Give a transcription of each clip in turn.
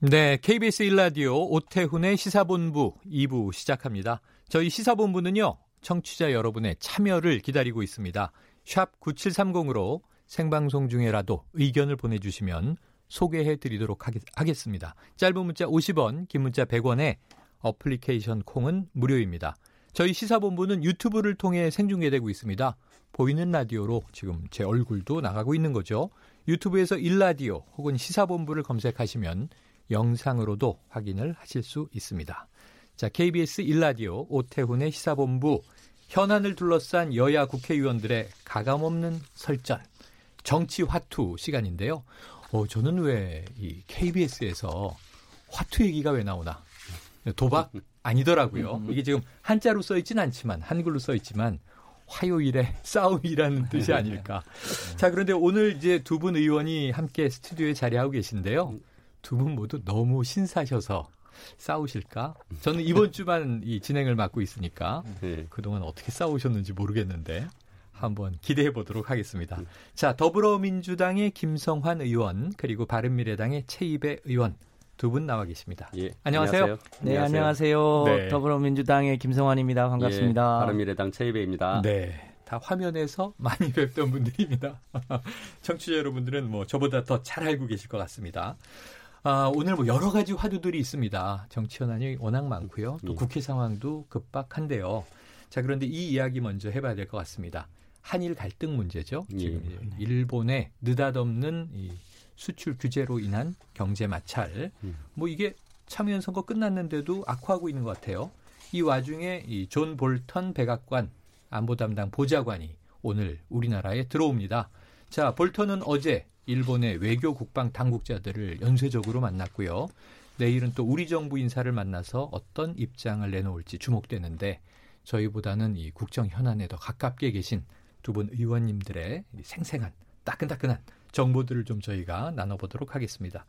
네, KBS 1라디오 오태훈의 시사본부 2부 시작합니다. 저희 시사본부는요, 청취자 여러분의 참여를 기다리고 있습니다. 샵 9730으로 생방송 중에라도 의견을 보내주시면 소개해 드리도록 하겠습니다. 짧은 문자 50원, 긴 문자 100원에 어플리케이션 콩은 무료입니다. 저희 시사본부는 유튜브를 통해 생중계되고 있습니다. 보이는 라디오로 지금 제 얼굴도 나가고 있는 거죠. 유튜브에서 1라디오 혹은 시사본부를 검색하시면 영상으로도 확인을 하실 수 있습니다. 자, KBS 1라디오 오태훈의 시사본부 현안을 둘러싼 여야 국회의원들의 가감없는 설전 정치 화투 시간인데요. 어, 저는 왜 이 KBS에서 화투 얘기가 왜 나오나? 도박 아니더라고요. 이게 지금 한자로 써 있진 않지만 한글로 써 있지만 화요일에 싸움이라는 뜻이 아닐까. 자, 그런데 오늘 이제 두 분 의원이 함께 스튜디오에 자리하고 계신데요. 두 분 모두 너무 신사셔서 싸우실까? 저는 이번 주만 이 진행을 맡고 있으니까 네. 그동안 어떻게 싸우셨는지 모르겠는데 한번 기대해 보도록 하겠습니다. 자, 더불어민주당의 김성환 의원 그리고 바른미래당의 최이배 의원 두 분 나와 계십니다. 예, 안녕하세요. 안녕하세요. 네, 안녕하세요. 네. 더불어민주당의 김성환입니다. 반갑습니다. 예, 바른미래당 최이배입니다. 네. 다 화면에서 많이 뵙던 분들입니다. 청취자 여러분들은 뭐 저보다 더 잘 알고 계실 것 같습니다. 아, 오늘 뭐 여러 가지 화두들이 있습니다. 정치 현안이 워낙 많고요. 또 예. 국회 상황도 급박한데요. 자, 그런데 이 이야기 먼저 해봐야 될 것 같습니다. 한일 갈등 문제죠. 예. 지금 예. 일본의 느닷없는 이 수출 규제로 인한 경제 마찰. 음. 뭐 이게 참의원 선거 끝났는데도 악화하고 있는 것 같아요. 이 와중에 이 존 볼턴 백악관 안보 담당 보좌관이 오늘 우리나라에 들어옵니다. 자, 볼턴은 어제 일본의 외교 국방 당국자들을 연쇄적으로 만났고요. 내일은 또 우리 정부 인사를 만나서 어떤 입장을 내놓을지 주목되는데 저희보다는 이 국정 현안에 더 가깝게 계신 두 분 의원님들의 생생한 따끈따끈한 정보들을 좀 저희가 나눠보도록 하겠습니다.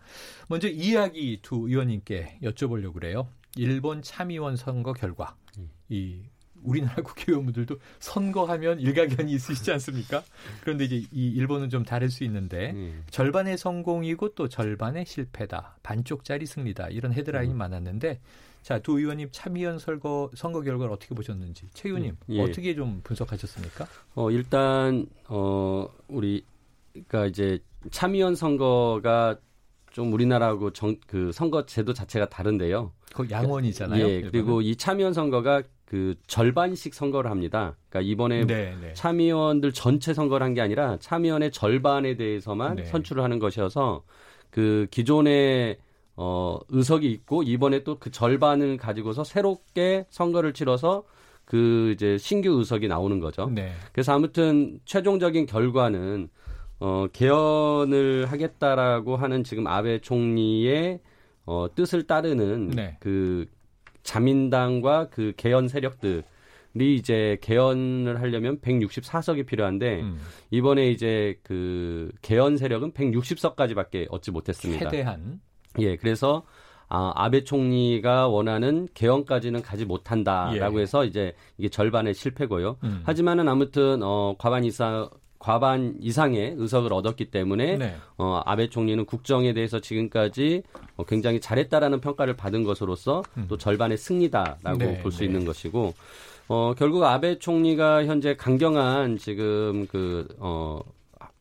먼저 이야기 두 의원님께 여쭤보려고 그래요. 일본 참의원 선거 결과 음. 이 우리나라 국회의원분들도 선거하면 일가견이 있으시지 않습니까? 그런데 이제 이 일본은 좀 다를 수 있는데 음. 절반의 성공이고 또 절반의 실패다. 반쪽짜리 승리다. 이런 헤드라인이 음. 많았는데 자, 두 의원님 참의원 선거 선거 결과를 어떻게 보셨는지 최 의원님 음. 예. 어떻게 좀 분석하셨습니까? 어, 일단 어 우리 그러니까 이제 참의원 선거가 좀 우리나라하고 정, 그 선거 제도 자체가 다른데요. 그 양원이잖아요. 예, 그리고 이 참의원 선거가 그 절반씩 선거를 합니다. 그러니까 이번에 네, 네. 참의원들 전체 선거를 한 게 아니라 참의원의 절반에 대해서만 네. 선출을 하는 것이어서 그 기존의 어 의석이 있고 이번에 또 그 절반을 가지고서 새롭게 선거를 치러서 그 이제 신규 의석이 나오는 거죠. 네. 그래서 아무튼 최종적인 결과는 어 개헌을 하겠다라고 하는 지금 아베 총리의 어 뜻을 따르는 네. 그 자민당과 그 개헌 세력들 이 이제 개헌을 하려면 164석이 필요한데 음. 이번에 이제 그 개헌 세력은 160석까지밖에 얻지 못했습니다. 최대한 예, 그래서 아, 아베 총리가 원하는 개헌까지는 가지 못한다라고 예. 해서 이제 이게 절반의 실패고요. 음. 하지만은 아무튼 어 과반 이상 과반 이상의 의석을 얻었기 때문에 네. 어, 아베 총리는 국정에 대해서 지금까지 어, 굉장히 잘했다라는 평가를 받은 것으로서 음. 또 절반의 승리다라고 네, 볼수 네. 있는 것이고 어, 결국 아베 총리가 현재 강경한 지금 그 어,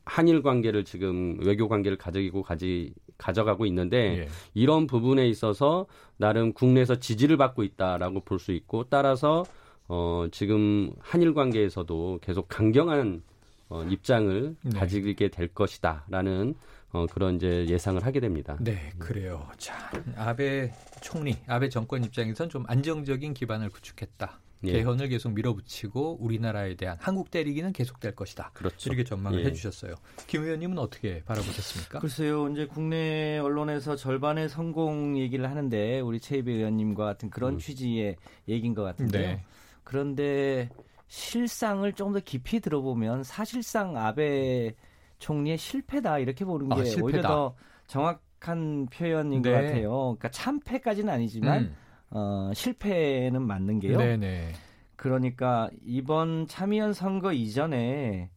한일 관계를 지금 외교 관계를 가지고 가지 가져가고 있는데 예. 이런 부분에 있어서 나름 국내에서 지지를 받고 있다라고 볼 수 있고 따라서 어 지금 한일 관계에서도 계속 강경한 어, 입장을 네. 가지게 될 것이다라는 어, 그런 이제 예상을 하게 됩니다. 네, 그래요. 자, 아베 총리, 아베 정권 입장에선 좀 안정적인 기반을 구축했다. 예. 개헌을 계속 밀어붙이고 우리나라에 대한 한국 때리기는 계속될 것이다. 그렇죠. 이렇게 전망을 예. 해주셨어요. 김 의원님은 어떻게 바라보셨습니까? 글쎄요, 이제 국내 언론에서 절반의 성공 얘기를 하는데 우리 최이배 의원님과 같은 그런 음. 취지의 얘기인 것 같은데요. 네. 그런데 실상을 조금 더 깊이 들어보면 사실상 아베 총리의 실패다 이렇게 보는 아, 게 아, 오히려 더 정확한 표현인 네. 것 같아요. 그러니까 참패까지는 아니지만. 음. 어, 실패는 맞는 게요. 네네. 그러니까 이번 참의원 선거 이전에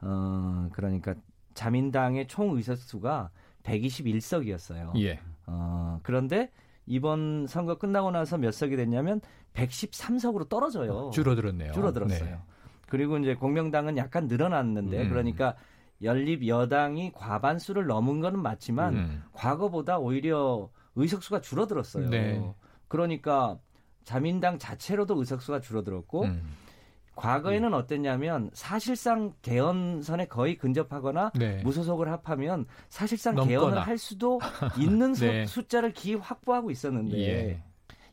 어, 그러니까 자민당의 총 의석수가 121석이었어요. 예. 어, 그런데 이번 선거 끝나고 나서 몇 석이 됐냐면 113석으로 떨어져요. 줄어들었네요. 줄어들었어요. 네. 그리고 이제 공명당은 약간 늘어났는데 음. 그러니까 연립 여당이 과반수를 넘은 거는 맞지만 음. 과거보다 오히려 의석수가 줄어들었어요. 네. 그러니까 자민당 자체로도 의석수가 줄어들었고 음. 과거에는 음. 어땠냐면 사실상 개헌선에 거의 근접하거나 네. 무소속을 합하면 사실상 넘거나. 개헌을 할 수도 있는 네. 숫자를 기 확보하고 있었는데 예.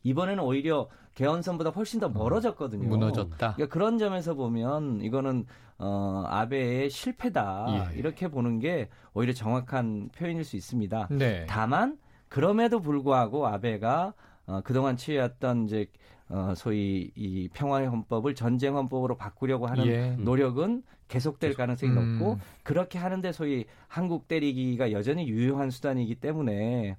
이번에는 오히려 개헌선보다 훨씬 더 멀어졌거든요. 무너졌다. 그러니까 그런 점에서 보면 이거는 어, 아베의 실패다 예. 이렇게 보는 게 오히려 정확한 표현일 수 있습니다. 네. 다만 그럼에도 불구하고 아베가 어, 그동안 취해왔던 이제 어, 소위 이 평화의 헌법을 전쟁 헌법으로 바꾸려고 하는 예. 노력은 계속될 가능성이 음. 높고 그렇게 하는데 소위 한국 때리기가 여전히 유효한 수단이기 때문에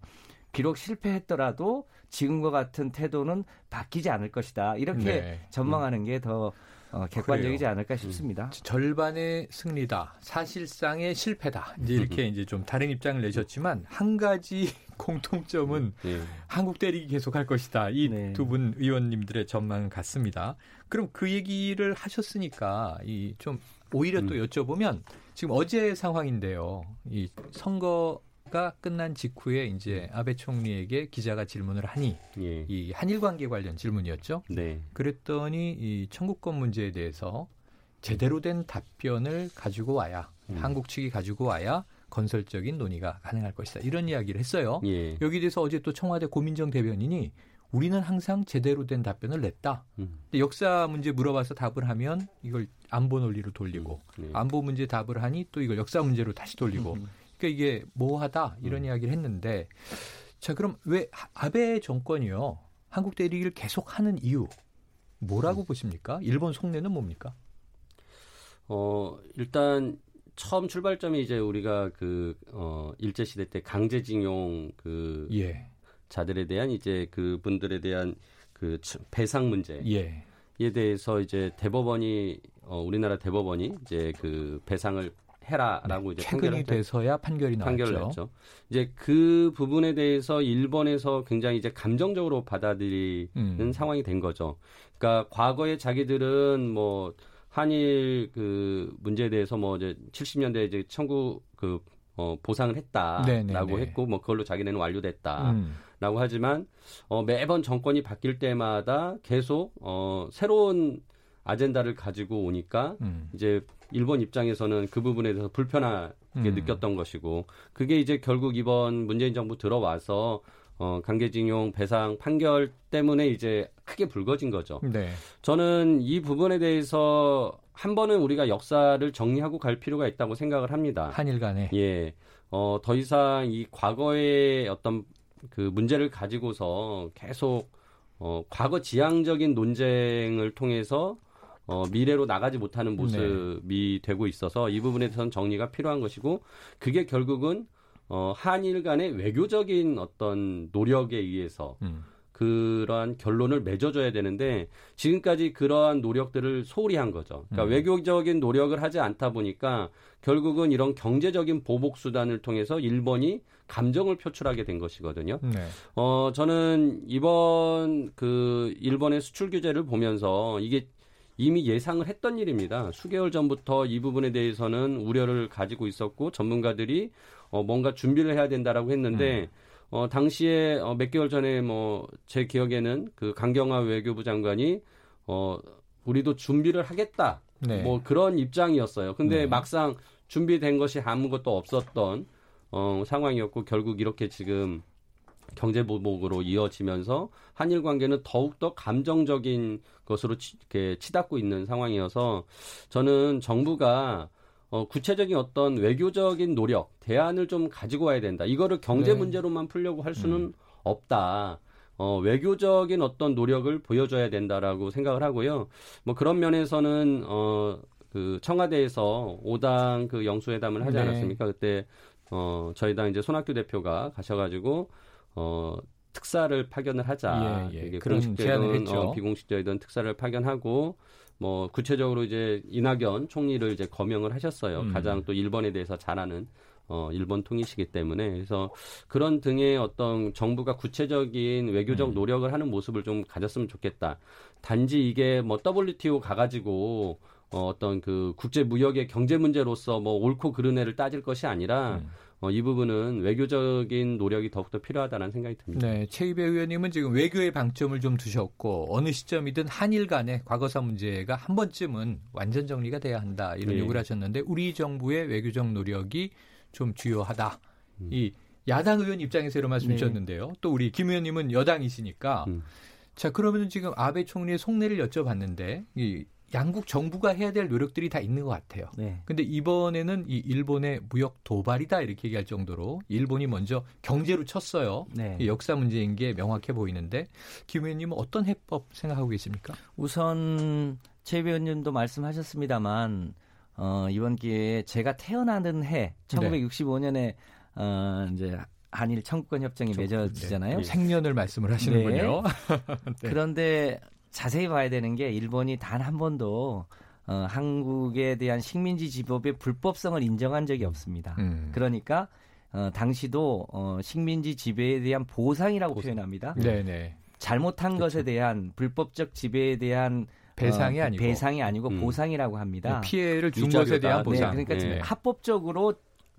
비록 실패했더라도 지금과 같은 태도는 바뀌지 않을 것이다. 이렇게 네. 전망하는 게더 어, 객관적이지 그래요. 않을까 싶습니다. 음. 절반의 승리다. 사실상의 실패다. 이제 이렇게 이제 좀 다른 입장을 내셨지만 한 가지 공통점은 네. 한국 대리기 계속할 것이다. 이 두분 네. 의원님들의 전망은 같습니다. 그럼 그 얘기를 하셨으니까 이 좀 오히려 또 음. 여쭤보면 지금 어제 상황인데요. 이 선거 가 끝난 직후에 이제 아베 총리에게 기자가 질문을 하니 예. 이 한일 관계 관련 질문이었죠. 네. 그랬더니 이 청구권 문제에 대해서 제대로 된 답변을 가지고 와야 음. 한국 측이 가지고 와야 건설적인 논의가 가능할 것이다. 이런 이야기를 했어요. 예. 여기 대해서 어제 또 청와대 고민정 대변인이 우리는 항상 제대로 된 답변을 냈다. 음. 역사 문제 물어봐서 답을 하면 이걸 안보 논리로 돌리고 음. 네. 안보 문제 답을 하니 또 이걸 역사 문제로 다시 돌리고 음. 그러니까 이게 뭐하다 이런 음. 이야기를 했는데 자 그럼 왜 아베 정권이요 한국 대리기를 계속하는 이유 뭐라고 음. 보십니까? 일본 속내는 뭡니까? 어 일단 처음 출발점이 이제 우리가 그 어 일제 시대 때 강제징용 그 예. 자들에 대한 이제 그 분들에 대한 그 배상 문제. 예. 에 대해서 이제 대법원이 어 우리나라 대법원이 이제 그 배상을 해라라고 네, 이제 최근이 돼서야 판결이 나왔죠. 판결을 냈죠. 이제 그 부분에 대해서 일본에서 굉장히 이제 감정적으로 받아들이는 음. 상황이 된 거죠. 그러니까 과거에 자기들은 뭐 한일 그 문제에 대해서 뭐 이제 70년대 이제 청구 그 어, 보상을 했다라고 네네네. 했고 뭐 그걸로 자기네는 완료됐다라고 음. 하지만 어, 매번 정권이 바뀔 때마다 계속 어, 새로운 아젠다를 가지고 오니까 음. 이제 일본 입장에서는 그 부분에 대해서 불편하게 음. 느꼈던 것이고 그게 이제 결국 이번 문재인 정부 들어와서 어, 강제징용 배상 판결 때문에 이제 크게 불거진 거죠. 네. 저는 이 부분에 대해서 한 번은 우리가 역사를 정리하고 갈 필요가 있다고 생각을 합니다. 한일 간에. 예. 어, 더 이상 이 과거의 어떤 그 문제를 가지고서 계속 어, 과거 지향적인 논쟁을 통해서 어, 미래로 나가지 못하는 모습이 네. 되고 있어서 이 부분에 대해서는 정리가 필요한 것이고 그게 결국은 어, 한일 간의 외교적인 어떤 노력에 의해서 음. 그러한 결론을 맺어줘야 되는데 지금까지 그러한 노력들을 소홀히 한 거죠. 그러니까 음. 외교적인 노력을 하지 않다 보니까 결국은 이런 경제적인 보복 수단을 통해서 일본이 감정을 표출하게 된 것이거든요. 네. 어 저는 이번 그 일본의 수출 규제를 보면서 이게 이미 예상을 했던 일입니다. 수개월 전부터 이 부분에 대해서는 우려를 가지고 있었고 전문가들이 어, 뭔가 준비를 해야 된다라고 했는데 음. 어, 당시에 어, 몇 개월 전에 뭐 제 기억에는 그 강경화 외교부 장관이 어, 우리도 준비를 하겠다. 네. 뭐 그런 입장이었어요. 근데 네. 막상 준비된 것이 아무것도 없었던 어, 상황이었고 결국 이렇게 지금 경제 보복으로 이어지면서 한일 관계는 더욱더 감정적인 것으로 치, 치닫고 있는 상황이어서 저는 정부가 어, 구체적인 어떤 외교적인 노력, 대안을 좀 가지고 와야 된다. 이거를 경제 네. 문제로만 풀려고 할 수는 음. 없다. 어, 외교적인 어떤 노력을 보여줘야 된다라고 생각을 하고요. 뭐 그런 면에서는 어, 그 청와대에서 5당 그 영수회담을 하지 네. 않았습니까? 그때 어, 저희 당 이제 손학규 대표가 가셔가지고 어, 특사를 파견을 하자. 예, 예. 그런 공식적이든 어, 비공식적이든 특사를 파견하고 뭐 구체적으로 이제 이낙연 총리를 이제 거명을 하셨어요. 음. 가장 또 일본에 대해서 잘 아는 어 일본 통이시기 때문에 그래서 그런 등의 어떤 정부가 구체적인 외교적 음. 노력을 하는 모습을 좀 가졌으면 좋겠다. 단지 이게 뭐 WTO 가가지고 어, 어떤 그 국제 무역의 경제 문제로서 뭐 옳고 그른 애를 따질 것이 아니라 음. 어, 이 부분은 외교적인 노력이 더욱더 필요하다는 생각이 듭니다. 네, 최희배 의원님은 지금 외교의 방점을 좀 두셨고 어느 시점이든 한일 간의 과거사 문제가 한 번쯤은 완전 정리가 돼야 한다 이런 네. 요구를 하셨는데 우리 정부의 외교적 노력이 좀 주요하다. 음. 이 야당 의원 입장에서 이런 말씀 네. 주셨는데요. 또 우리 김 의원님은 여당이시니까 음. 자 그러면 지금 아베 총리의 속내를 여쭤봤는데 이 양국 정부가 해야 될 노력들이 다 있는 것 같아요. 네. 근데 이번에는 이 일본의 무역 도발이다 이렇게 얘기할 정도로 일본이 먼저 경제로 쳤어요. 네. 역사 문제인 게 명확해 보이는데 김 의원님은 어떤 해법 생각하고 계십니까? 우선 최 의원님도 말씀하셨습니다만 어, 이번 기회에 제가 태어나는 해 1965년에 어, 이제 한일 청구권 협정이 맺어지잖아요. 네. 생년을 말씀을 하시는군요. 네. 그런데 자세히 봐야 되는 게 일본이 단 한 번도 어, 한국에 대한 식민지 지법의 불법성을 인정한 적이 없습니다. 음. 그러니까 어, 당시도 어, 식민지 지배에 대한 보상이라고 보상. 표현합니다. 네네. 잘못한 그렇죠. 것에 대한 불법적 지배에 대한 배상이 어, 아니고 배상이 아니고 음. 보상이라고 합니다. 네, 피해를 준 것에 대한 네, 보상. 네, 그러니까 네. 합법적으로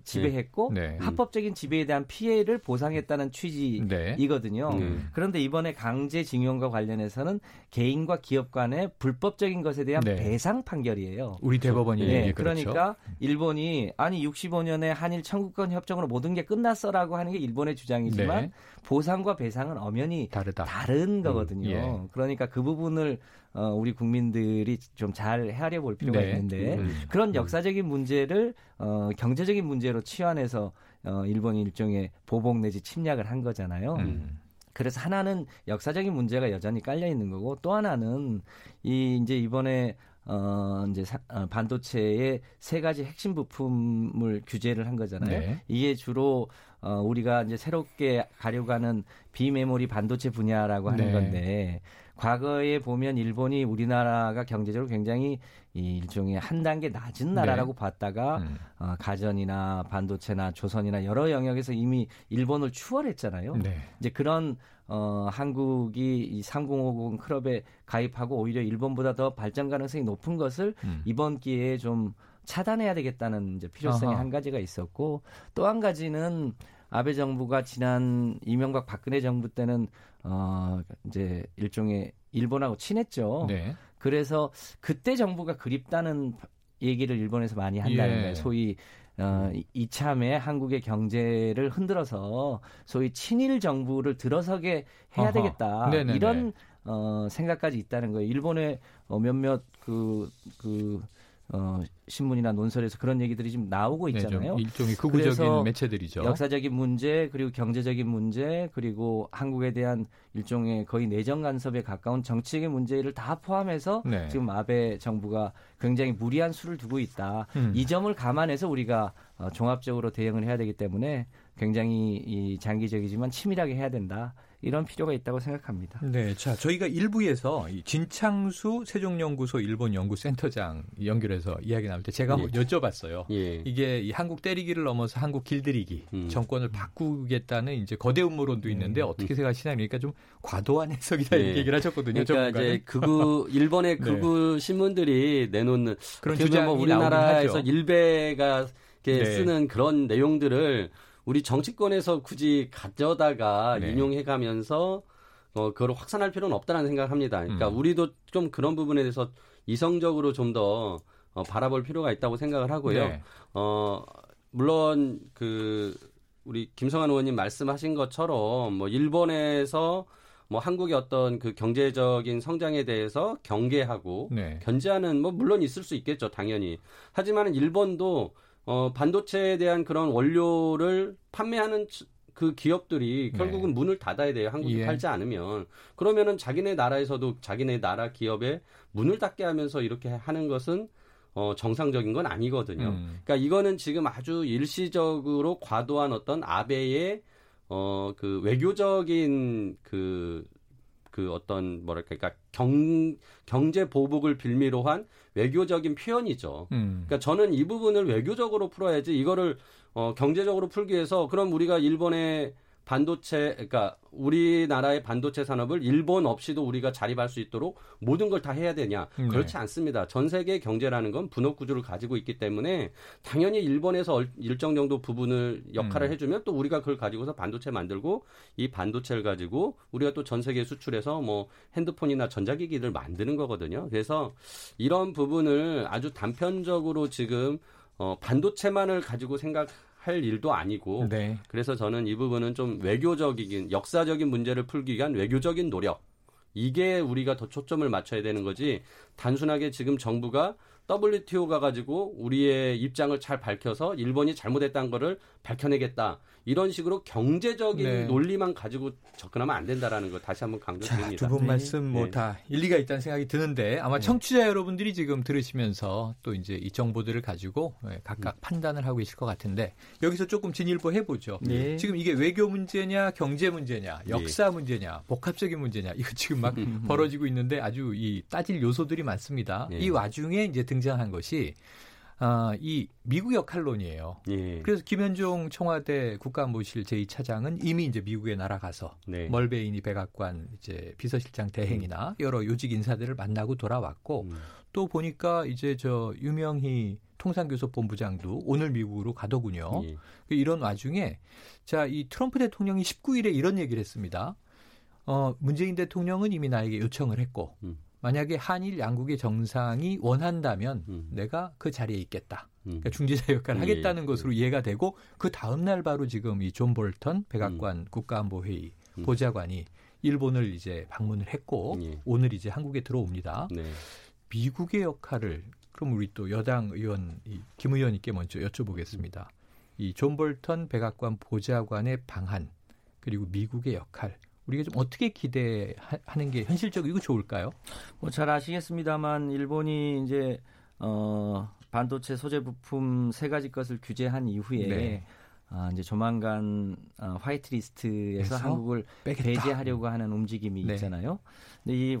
지배했고 네. 합법적인 지배에 대한 피해를 보상했다는 취지이거든요. 네. 음. 그런데 이번에 강제징용과 관련해서는 개인과 기업 간의 불법적인 것에 대한 네. 배상 판결이에요. 우리 대법원이 네. 그렇죠. 그러니까 일본이 아니 65년에 한일 청구권 협정으로 모든 게 끝났어라고 하는 게 일본의 주장이지만 네. 보상과 배상은 엄연히 다르다. 다른 음. 거거든요. 음. 예. 그러니까 그 부분을 어, 우리 국민들이 좀 잘 헤아려 볼 필요가 네. 있는데 음. 그런 음. 역사적인 문제를 어, 경제적인 문제로 치환해서 어, 일본이 일종의 보복 내지 침략을 한 거잖아요. 음. 그래서 하나는 역사적인 문제가 여전히 깔려 있는 거고 또 하나는 이 이제 이번에 어 이제 사, 어, 반도체의 세 가지 핵심 부품을 규제를 한 거잖아요. 네. 이게 주로 어 우리가 이제 새롭게 가려고 하는 비메모리 반도체 분야라고 하는 네. 건데 과거에 보면 일본이 우리나라가 경제적으로 굉장히 이 일종의 한 단계 낮은 나라라고 네. 봤다가 음. 어, 가전이나 반도체나 조선이나 여러 영역에서 이미 일본을 추월했잖아요. 네. 이제 그런 어, 한국이 이 3050 클럽에 가입하고 오히려 일본보다 더 발전 가능성이 높은 것을 음. 이번 기회에 좀 차단해야 되겠다는 이제 필요성이 아하. 한 가지가 있었고 또 한 가지는 아베 정부가 지난 이명박 박근혜 정부 때는 어 이제 일종의 일본하고 친했죠. 네. 그래서 그때 정부가 그립다는 얘기를 일본에서 많이 한다는 예. 거예요. 소위 어, 이참에 한국의 경제를 흔들어서 소위 친일 정부를 들어서게 해야 어허. 되겠다. 네네네. 이런 어, 생각까지 있다는 거예요. 일본의 어, 몇몇 그, 그 어, 신문이나 논설에서 그런 얘기들이 지금 나오고 네, 있잖아요. 네, 일종의 극우적인 매체들이죠. 역사적인 문제 그리고 경제적인 문제 그리고 한국에 대한 일종의 거의 내정 간섭에 가까운 정치적인 문제를 다 포함해서 네. 지금 아베 정부가 굉장히 무리한 수를 두고 있다. 음. 이 점을 감안해서 우리가 어, 종합적으로 대응을 해야 되기 때문에 굉장히 이 장기적이지만 치밀하게 해야 된다. 이런 필요가 있다고 생각합니다. 네, 자 저희가 일부에서 진창수 세종연구소 일본 연구센터장 연결해서 이야기 나올 때 제가 예. 여쭤봤어요. 예. 이게 이 한국 때리기를 넘어서 한국 길들이기 음. 정권을 바꾸겠다는 이제 거대 음모론도 있는데 음. 어떻게 생각하시나 그러니까 좀 과도한 해석이다 예. 이렇게 얘기를 하셨거든요. 그러니까 전문가는. 이제 극우 일본의 네. 극우 네. 신문들이 내놓는 그런 주장이 뭐 우리나라에서 일베가 네. 쓰는 그런 내용들을 우리 정치권에서 굳이 가져다가 네. 인용해가면서 어, 그걸 확산할 필요는 없다는 생각을 합니다. 그러니까 음. 우리도 좀 그런 부분에 대해서 이성적으로 좀더 어, 바라볼 필요가 있다고 생각을 하고요. 네. 어, 물론 그 우리 김성환 의원님 말씀하신 것처럼 뭐 일본에서 뭐 한국의 어떤 그 경제적인 성장에 대해서 경계하고 네. 견제하는 뭐 물론 있을 수 있겠죠 당연히 하지만은 일본도 어 반도체에 대한 그런 원료를 판매하는 그 기업들이 네. 결국은 네. 문을 닫아야 돼요. 한국이 예. 팔지 않으면. 그러면은 자기네 나라에서도 자기네 나라 기업에 문을 닫게 하면서 이렇게 하는 것은 어, 정상적인 건 아니거든요. 음. 그러니까 이거는 지금 아주 일시적으로 과도한 어떤 아베의 어, 그 외교적인 그, 그 어떤 뭐랄까, 그러니까 경, 경제 보복을 빌미로 한 외교적인 표현이죠. 음. 그러니까 저는 이 부분을 외교적으로 풀어야지 이거를 어, 경제적으로 풀기 위해서 그럼 우리가 일본의 반도체, 그러니까 우리나라의 반도체 산업을 일본 없이도 우리가 자립할 수 있도록 모든 걸 다 해야 되냐? 네. 그렇지 않습니다. 전 세계 경제라는 건 분업 구조를 가지고 있기 때문에 당연히 일본에서 일정 정도 부분을 역할을 음. 해주면 또 우리가 그걸 가지고서 반도체 만들고 이 반도체를 가지고 우리가 또 전 세계 수출해서 뭐 핸드폰이나 전자기기를 만드는 거거든요. 그래서 이런 부분을 아주 단편적으로 지금 어, 반도체만을 가지고 생각 할 일도 아니고 네. 그래서 저는 이 부분은 좀 외교적인 역사적인 문제를 풀기 위한 외교적인 노력 이게 우리가 더 초점을 맞춰야 되는 거지 단순하게 지금 정부가 WTO 가가지고 우리의 입장을 잘 밝혀서 일본이 잘못했다는 거를 밝혀내겠다. 이런 식으로 경제적인 네. 논리만 가지고 접근하면 안 된다라는 거 다시 한번 강조드립니다. 두 분 말씀 뭐다 네. 일리가 있다는 생각이 드는데 아마 네. 청취자 여러분들이 지금 들으시면서 또 이제 이 정보들을 가지고 네, 각각 음. 판단을 하고 계실 것 같은데 여기서 조금 진일보 해보죠. 네. 지금 이게 외교 문제냐, 경제 문제냐, 역사 문제냐, 복합적인 문제냐 이거 지금 막 벌어지고 있는데 아주 이 따질 요소들이 많습니다. 이 와중에 이제 등장한 것이 아, 이 미국 역할론이에요. 예. 그래서 김현종 청와대 국가안보실 제2차장은 이미 이제 미국에 날아가서 네. 멀베이니 백악관 이제 비서실장 대행이나 음. 여러 요직 인사들을 만나고 돌아왔고 음. 또 보니까 이제 저 유명희 통상교섭본부장도 오늘 미국으로 가더군요. 예. 이런 와중에 자, 이 트럼프 대통령이 19일에 이런 얘기를 했습니다. 어, 문재인 대통령은 이미 나에게 요청을 했고 음. 만약에 한일 양국의 정상이 원한다면 음. 내가 그 자리에 있겠다. 음. 그러니까 중재자 역할을 예, 하겠다는 예, 것으로 이해가 되고 그 다음 날 바로 지금 이 존 볼턴 백악관 음. 국가안보회의 음. 보좌관이 일본을 이제 방문을 했고 예. 오늘 이제 한국에 들어옵니다. 네. 미국의 역할을 그럼 우리 또 여당 의원 김 의원님께 먼저 여쭤보겠습니다. 이 존 볼턴 백악관 보좌관의 방한 그리고 미국의 역할 우리가 좀 어떻게 기대하는 게 현실적이고 좋을까요? 뭐 잘 아시겠습니다만 일본이 이제 어 반도체 소재 부품 세 가지 것을 규제한 이후에 네. 아, 이제 조만간 어, 화이트리스트에서 한국을 빼겠다. 배제하려고 하는 움직임이 네. 있잖아요. 근데 이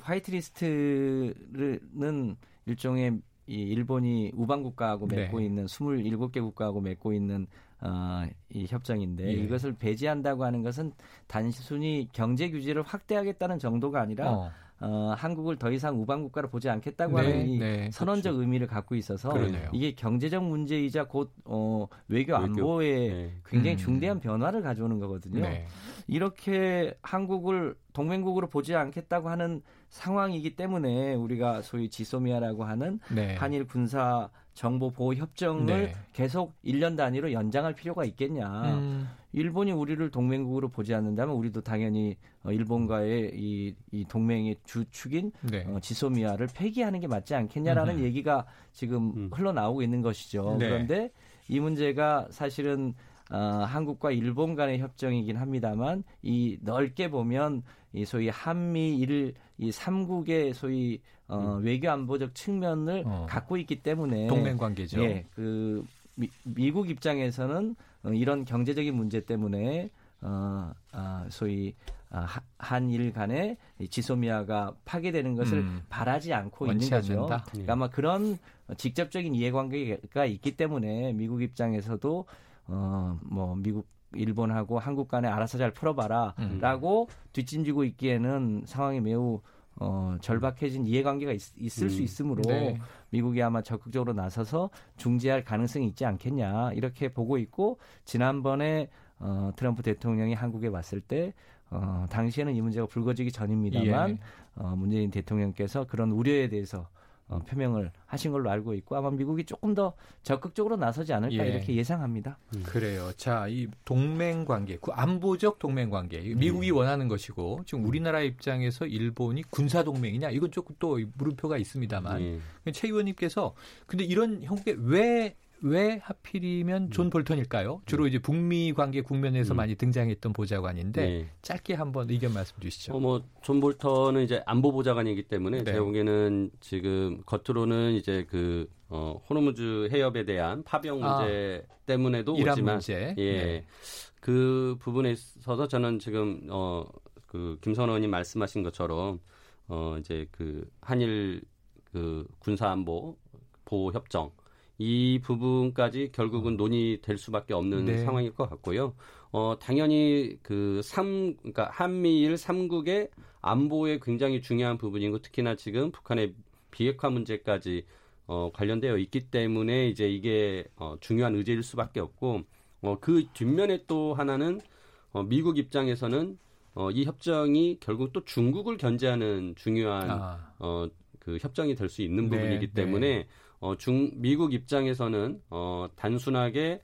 화이트리스트는 일종의 이 일본이 우방 국가하고 맺고 네. 있는 27개 국가하고 맺고 있는 어, 이 협정인데 예. 이것을 배제한다고 하는 것은 단순히 경제 규제를 확대하겠다는 정도가 아니라 어. 어, 한국을 더 이상 우방 국가로 보지 않겠다고 네, 하는 이 네, 선언적 그렇죠. 의미를 갖고 있어서 그러네요. 이게 경제적 문제이자 곧 어, 외교 안보에 네. 굉장히 음. 중대한 변화를 가져오는 거거든요. 네. 이렇게 한국을 동맹국으로 보지 않겠다고 하는 상황이기 때문에 우리가 소위 지소미아라고 하는 네. 한일 군사 정보 보호 협정을 네. 계속 1년 단위로 연장할 필요가 있겠냐. 음. 일본이 우리를 동맹국으로 보지 않는다면 우리도 당연히 어, 일본과의 이, 이 동맹의 주축인 네. 어, 지소미아를 폐기하는 게 맞지 않겠냐라는 음. 얘기가 지금 음. 흘러나오고 있는 것이죠. 네. 그런데 이 문제가 사실은 어, 한국과 일본 간의 협정이긴 합니다만 이 넓게 보면 이 소위 한미일 이 삼국의 소위 어, 음. 외교 안보적 측면을 어. 갖고 있기 때문에 동맹 관계죠. 예, 그 미, 미국 입장에서는 어, 이런 경제적인 문제 때문에 어, 아, 소위 아, 한일 간의 지소미아가 파괴되는 것을 음. 바라지 않고 있는 거죠. 않는다. 그러니까 아마 그런 직접적인 이해관계가 있기 때문에 미국 입장에서도 어, 뭐 미국 일본하고 한국 간에 알아서 잘 풀어봐라라고 음. 뒷짐지고 있기에는 상황이 매우 어, 절박해진 이해관계가 있, 을수 음. 있으므로 네. 미국이 아마 적극적으로 나서서 중재할 가능성이 있지 않겠냐 이렇게 보고 있고 지난번에 어, 트럼프 대통령이 한국에 왔을 때 어, 당시에는 이 문제가 불거지기 전입니다만 예. 어, 문재인 대통령께서 그런 우려에 대해서 어, 표명을 하신 걸로 알고 있고 아마 미국이 조금 더 적극적으로 나서지 않을까 예. 이렇게 예상합니다. 음. 그래요. 자, 이 동맹 관계, 그 안보적 동맹 관계, 미국이 네. 원하는 것이고 지금 우리나라 입장에서 일본이 군사 동맹이냐 이건 조금 또 물음표가 있습니다만 네. 최 의원님께서 근데 이런 형국에 왜 왜 하필이면 존 음. 볼턴일까요? 주로 음. 이제 북미 관계 국면에서 음. 많이 등장했던 보좌관인데 네. 짧게 한번 의견 말씀 주시죠. 어, 뭐 존 볼턴은 이제 안보 보좌관이기 때문에 네. 제 보기에는 지금 겉으로는 이제 그 어, 호르무즈 해협에 대한 파병 아. 문제 아, 때문에도 오지만 문제. 예. 네. 그 부분에 있어서 저는 지금 어, 그 김선 의원님 말씀하신 것처럼 어, 이제 그 한일 그 군사 안보 보호 협정 이 부분까지 결국은 어. 논의될 수밖에 없는 네. 상황일 것 같고요. 어, 당연히 그 삼, 그러니까 한미일 삼국의 안보에 굉장히 중요한 부분이고 특히나 지금 북한의 비핵화 문제까지 어, 관련되어 있기 때문에 이제 이게 어, 중요한 의제일 수밖에 없고 어, 그 뒷면에 또 하나는 어, 미국 입장에서는 어, 이 협정이 결국 또 중국을 견제하는 중요한 아. 어, 그 협정이 될 수 있는 네, 부분이기 네, 때문에 네. 어, 중 미국 입장에서는 어, 단순하게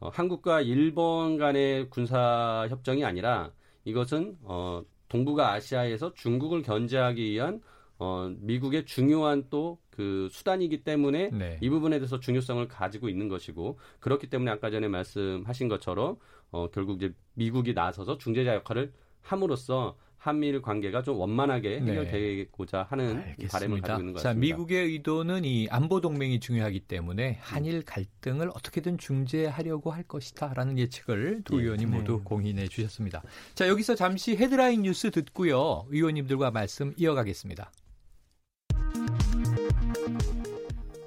어, 한국과 일본 간의 군사 협정이 아니라 이것은 어, 동북아 아시아에서 중국을 견제하기 위한 어, 미국의 중요한 또 그 수단이기 때문에 네. 이 부분에 대해서 중요성을 가지고 있는 것이고 그렇기 때문에 아까 전에 말씀하신 것처럼 어, 결국 이제 미국이 나서서 중재자 역할을 함으로써 한미일 관계가 좀 원만하게 네. 해결되고자 네. 하는 알겠습니다. 바람을 가지고 있는 것 같습니다. 자, 미국의 의도는 이 안보 동맹이 중요하기 때문에 한일 갈등을 어떻게든 중재하려고 할 것이다라는 예측을 두 네. 의원이 모두 네. 공인해 주셨습니다. 자, 여기서 잠시 헤드라인 뉴스 듣고요. 의원님들과 말씀 이어가겠습니다.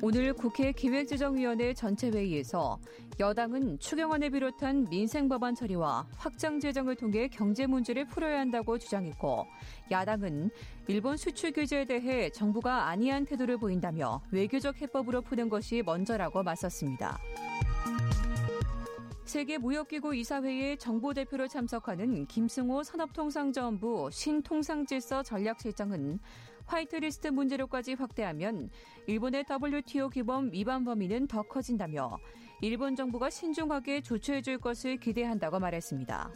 오늘 국회 기획재정위원회 전체 회의에서 여당은 추경안을 비롯한 민생 법안 처리와 확장 재정을 통해 경제 문제를 풀어야 한다고 주장했고 야당은 일본 수출 규제에 대해 정부가 안이한 태도를 보인다며 외교적 해법으로 푸는 것이 먼저라고 맞섰습니다. 세계무역기구 이사회에 정보대표로 참석하는 김승호 산업통상자원부 신통상질서 전략실장은 화이트리스트 문제로까지 확대하면 일본의 WTO 규범 위반 범위는 더 커진다며 일본 정부가 신중하게 조처해 줄 것을 기대한다고 말했습니다.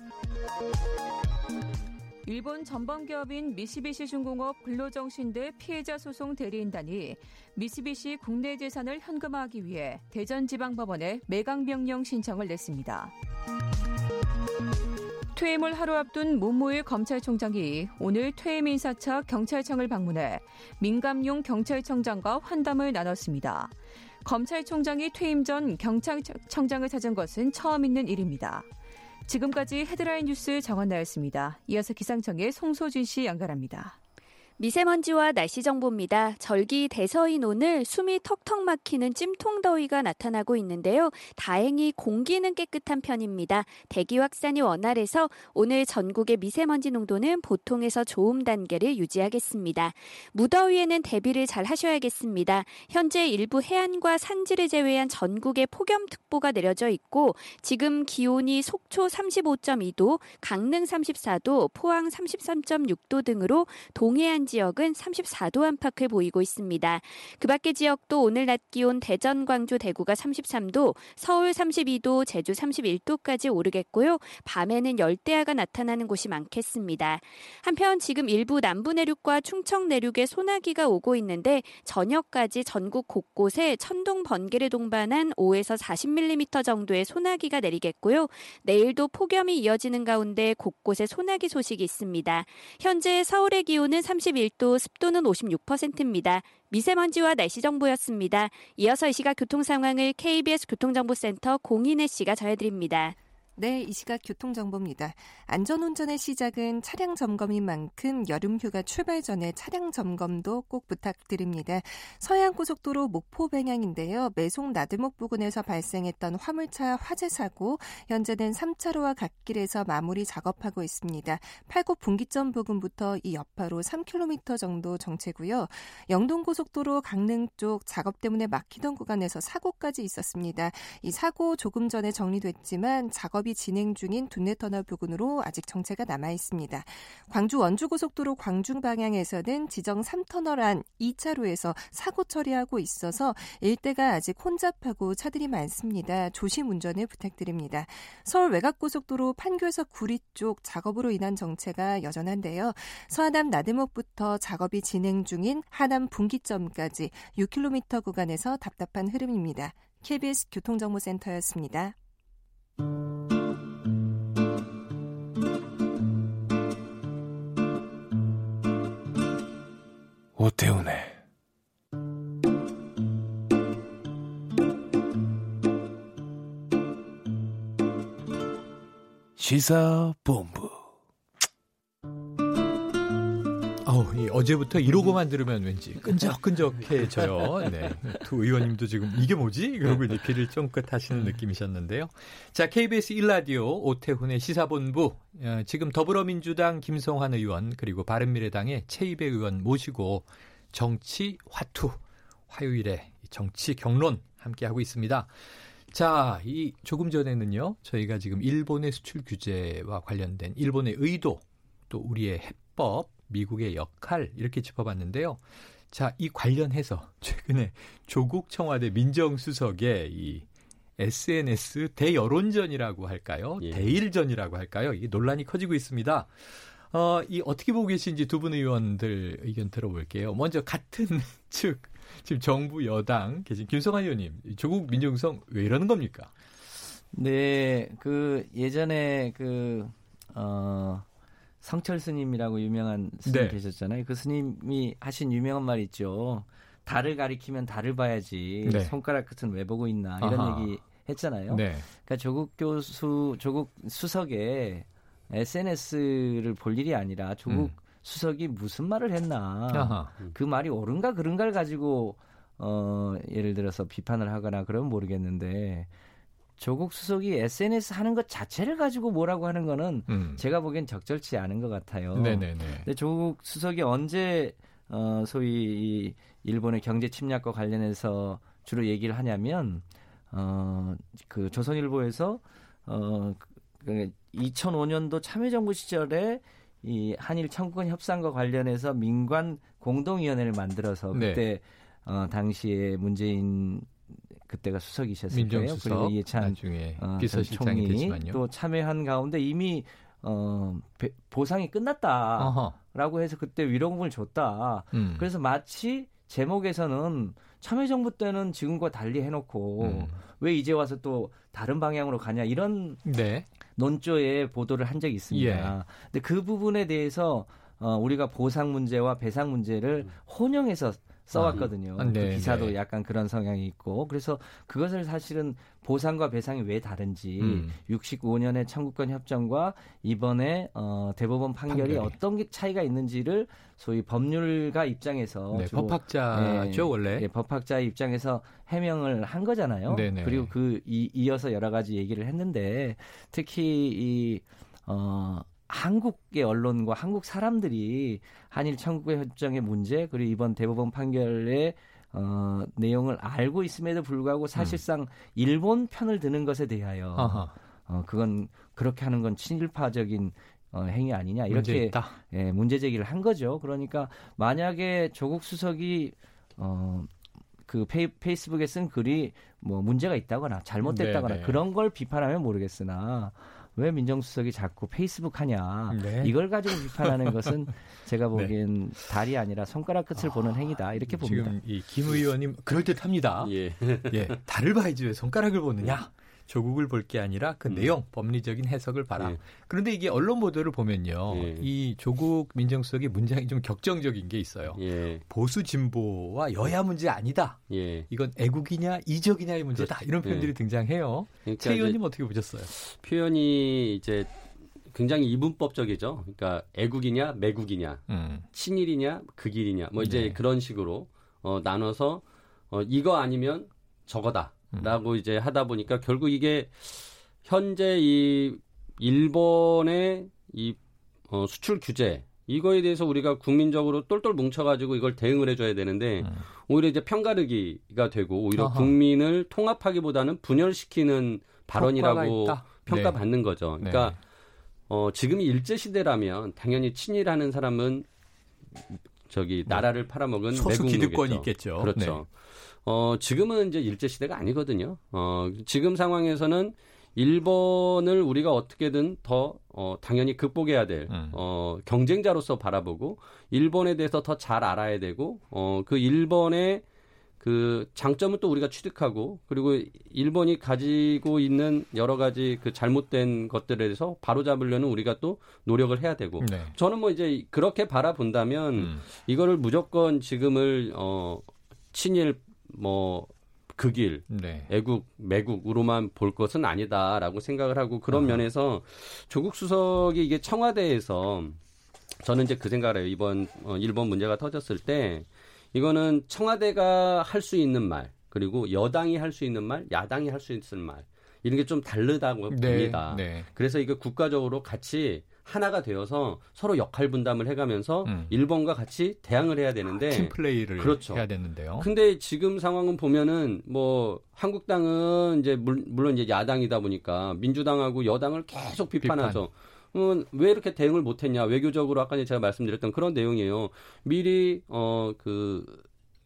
일본 전범 기업인 미쓰비시 중공업 근로정신대 피해자 소송 대리인단이 미쓰비시 국내 재산을 현금화하기 위해 대전지방법원에 매각 명령 신청을 냈습니다. 퇴임을 하루 앞둔 문무일 검찰총장이 오늘 퇴임 인사차 경찰청을 방문해 민감용 경찰청장과 환담을 나눴습니다. 검찰총장이 퇴임 전 경찰청장을 찾은 것은 처음 있는 일입니다. 지금까지 헤드라인 뉴스 정원나였습니다. 이어서 기상청의 송소진 씨 연결합니다. 미세먼지와 날씨 정보입니다. 절기 대서인 오늘 숨이 턱턱 막히는 찜통더위가 나타나고 있는데요. 다행히 공기는 깨끗한 편입니다. 대기 확산이 원활해서 오늘 전국의 미세먼지 농도는 보통에서 좋음 단계를 유지하겠습니다. 무더위에는 대비를 잘 하셔야겠습니다. 현재 일부 해안과 산지를 제외한 전국에 폭염특보가 내려져 있고 지금 기온이 속초 35.2도, 강릉 34도, 포항 33.6도 등으로 동해안 지역은 34도 안팎을 보이고 있습니다. 그 밖의 지역도 오늘 낮 기온 대전, 광주, 대구가 33도, 서울 32도, 제주 31도까지 오르겠고요. 밤에는 열대야가 나타나는 곳이 많겠습니다. 한편 지금 일부 남부 내륙과 충청 내륙에 소나기가 오고 있는데 저녁까지 전국 곳곳에 천둥 번개를 동반한 5에서 40mm 정도의 소나기가 내리겠고요. 내일도 폭염이 이어지는 가운데 곳곳에 소나기 소식이 있습니다. 현재 서울의 기온은 31 31도, 습도는 56%입니다. 미세먼지와 날씨 정보였습니다. 이어서 이 시각 교통 상황을 KBS 교통정보센터 공인혜 씨가 전해드립니다. 네, 이 시각 교통정보입니다. 안전운전의 시작은 차량 점검인 만큼 여름휴가 출발 전에 차량 점검도 꼭 부탁드립니다. 서해안고속도로 목포 방향인데요. 매송 나들목 부근에서 발생했던 화물차 화재 사고, 현재는 3차로와 갓길에서 마무리 작업하고 있습니다. 팔곡 분기점 부근부터 이 여파로 3km 정도 정체고요. 영동고속도로 강릉 쪽 작업 때문에 막히던 구간에서 사고까지 있었습니다. 이 사고 조금 전에 정리됐지만 작업이 작업이 진행 중인 둔내터널 부근으로 아직 정체가 남아 있습니다. 광주 원주고속도로 광중 방향에서는 지정 3터널 안 2차로에서 사고 처리하고 있어서 일대가 아직 혼잡하고 차들이 많습니다. 조심 운전을 부탁드립니다. 서울 외곽고속도로 판교에서 구리 쪽 작업으로 인한 정체가 여전한데요. 서하남 나들목부터 작업이 진행 중인 하남 분기점까지 6km 구간에서 답답한 흐름입니다. KBS 교통정보센터였습니다. 오태훈의 시사본부 어우, 이 어제부터 이러고만 들으면 왠지 끈적끈적해져요. 네. 두 의원님도 지금 이게 뭐지? 그러고 이제 귀를 쫑긋 하시는 느낌이셨는데요. 자, KBS 1라디오 오태훈의 시사본부. 어, 지금 더불어민주당 김성환 의원 그리고 바른미래당의 최이배 의원 모시고 정치 화투 화요일에 정치 경론 함께 하고 있습니다. 자, 이 조금 전에는요. 저희가 지금 일본의 수출 규제와 관련된 일본의 의도 또 우리의 해법 미국의 역할 이렇게 짚어봤는데요. 자, 이 관련해서 최근에 조국 청와대 민정수석의 이 SNS 대여론전이라고 할까요? 예. 대일전이라고 할까요? 이 논란이 커지고 있습니다. 어, 이 어떻게 보고 계신지 두 분 의원들 의견 들어볼게요. 먼저 같은 측 지금 정부 여당 계신 김성환 의원님, 조국 민정수석 왜 이러는 겁니까? 네, 그 예전에 그 어. 성철 스님이라고 유명한 스님 네. 계셨잖아요. 그 스님이 하신 유명한 말 있죠. 달을 가리키면 달을 봐야지 네. 손가락 끝은 왜 보고 있나 이런 아하. 얘기 했잖아요. 네. 그러니까 조국 교수, 조국 수석의 SNS를 볼 일이 아니라 조국 음. 수석이 무슨 말을 했나 아하. 그 말이 옳은가 그른가를 가지고 어 예를 들어서 비판을 하거나 그러면 모르겠는데 조국 수석이 SNS 하는 것 자체를 가지고 뭐라고 하는 거는 음. 제가 보기엔 적절치 않은 것 같아요. 네네네. 근데 조국 수석이 언제 어 소위 이 일본의 경제 침략과 관련해서 주로 얘기를 하냐면 어그 조선일보에서 어그 2005년도 참여정부 시절에 이 한일 청구권 협상과 관련해서 민관 공동위원회를 만들어서 그때 네. 어 당시에 문재인 그때가 수석이셨을 거예요. 그리고 이해찬 어, 비서실장이 되지만요. 또 참여한 가운데 이미 어, 보상이 끝났다라고 어허. 해서 그때 위로금을 줬다. 음. 그래서 마치 제목에서는 참여정부 때는 지금과 달리 해놓고 음. 왜 이제 와서 또 다른 방향으로 가냐 이런 네. 논조의 보도를 한 적이 있습니다. 예. 근데 그 부분에 대해서 어, 우리가 보상 문제와 배상 문제를 음. 혼용해서 써왔거든요. 아, 그 네, 기사도 네. 약간 그런 성향이 있고 그래서 그것을 사실은 보상과 배상이 왜 다른지 음. 65년의 청구권 협정과 이번에 어, 대법원 판결이, 판결이, 어떤 차이가 있는지를 소위 법률가 입장에서 네, 법학자죠 예, 원래 예, 법학자 입장에서 해명을 한 거잖아요. 네네. 네. 그리고 그 이, 이어서 여러 가지 얘기를 했는데 특히 이 어, 한국의 언론과 한국 사람들이 한일 청구권 협정의 문제 그리고 이번 대법원 판결의 어, 내용을 알고 있음에도 불구하고 사실상 음. 일본 편을 드는 것에 대하여 어, 그건 그렇게 하는 건 친일파적인 어, 행위 아니냐 이렇게 문제, 예, 문제 제기를 한 거죠. 그러니까 만약에 조국 수석이 어, 그 페이, 페이스북에 쓴 글이 뭐 문제가 있다거나 잘못됐다거나 네네. 네. 그런 걸 비판하면 모르겠으나 왜 민정수석이 자꾸 페이스북 하냐 네. 이걸 가지고 비판하는 것은 제가 네. 보기엔 네. 달이 아니라 손가락 끝을 아, 보는 행위다 이렇게 봅니다. 지금 이 김 의원님 그럴 듯합니다. 예. 예, 달을 봐야지 왜 손가락을 보느냐. 조국을 볼 게 아니라 그 음. 내용 법리적인 해석을 봐라. 예. 그런데 이게 언론 보도를 보면요, 예. 이 조국 민정수석의 문장이 좀 격정적인 게 있어요. 예. 보수 진보와 여야 문제 아니다. 예. 이건 애국이냐 이적이냐의 문제다. 그렇죠. 이런 표현들이 예. 등장해요. 그러니까 최 의원님 어떻게 보셨어요? 표현이 이제 굉장히 이분법적이죠. 그러니까 애국이냐 매국이냐, 음. 친일이냐 극일이냐, 뭐 이제 네. 그런 식으로 어, 나눠서 어, 이거 아니면 저거다. 라고 이제 하다 보니까 결국 이게 현재 이 일본의 이 어, 수출 규제 이거에 대해서 우리가 국민적으로 똘똘 뭉쳐가지고 이걸 대응을 해줘야 되는데 음. 오히려 이제 편가르기가 되고 오히려 어허. 국민을 통합하기보다는 분열시키는 발언이라고 평가받는 네. 거죠. 그러니까 네. 어, 지금이 일제 시대라면 당연히 친일하는 사람은 저기 뭐 나라를 팔아먹은 소수 기득권이 있겠죠. 그렇죠. 네. 어, 지금은 이제 일제 시대가 아니거든요. 어, 지금 상황에서는 일본을 우리가 어떻게든 더 어, 당연히 극복해야 될 음. 어, 경쟁자로서 바라보고 일본에 대해서 더 잘 알아야 되고 어, 그 일본의 그 장점은 또 우리가 취득하고 그리고 일본이 가지고 있는 여러 가지 그 잘못된 것들에 대해서 바로 잡으려는 우리가 또 노력을 해야 되고 네. 저는 뭐 이제 그렇게 바라본다면 음. 이거를 무조건 지금을 어 친일 뭐 극일, 네. 애국, 매국으로만 볼 것은 아니다라고 생각을 하고 그런 아. 면에서 조국 수석이 이게 청와대에서 저는 이제 그 생각을 해요. 이번 어, 일본 문제가 터졌을 때 이거는 청와대가 할 수 있는 말 그리고 여당이 할 수 있는 말, 야당이 할 수 있는 말 이런 게 좀 다르다고 네, 봅니다. 네. 그래서 이거 국가적으로 같이 하나가 되어서 서로 역할 분담을 해가면서 음. 일본과 같이 대항을 해야 되는데 팀 플레이를 그렇죠. 해야 되는데요. 근데 지금 상황은 보면은 뭐 한국당은 이제 물 론 이제 야당이다 보니까 민주당하고 여당을 계속 비판하죠. 비판. 음, 왜 이렇게 대응을 못했냐 외교적으로 아까 제가 말씀드렸던 그런 내용이에요. 미리 어그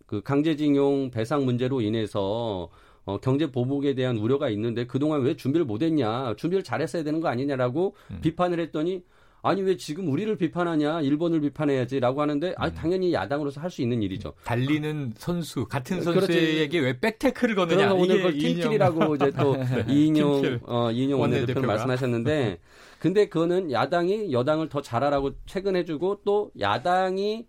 그 강제징용 배상 문제로 인해서 어, 경제 보복에 대한 우려가 있는데 그동안 왜 준비를 못했냐, 준비를 잘했어야 되는 거 아니냐라고 음. 비판을 했더니 아니 왜 지금 우리를 비판하냐 일본을 비판해야지라고 하는데 아 당연히 야당으로서 할 수 있는 일이죠. 달리는 선수 같은 선수에게 왜 백태클을 거느냐 오늘 그걸 팀킬이라고 이제 또 네. 이인용 어 이인용 원내대표는 말씀하셨는데 근데 그거는 야당이 여당을 더 잘하라고 최근해주고 또 야당이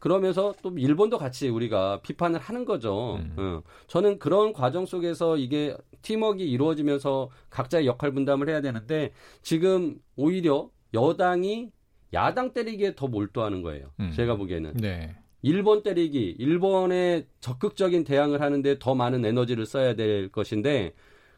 그러면서 또 일본도 같이 우리가 비판을 하는 거죠. 음. 어. 저는 그런 과정 속에서 이게 팀워크가 이루어지면서 각자의 역할 분담을 해야 되는데 지금 오히려 여당이 야당 때리기에 더 몰두하는 거예요. 음. 제가 보기에는. 네. 일본 때리기, 일본에 적극적인 대항을 하는데 더 많은 에너지를 써야 될 것인데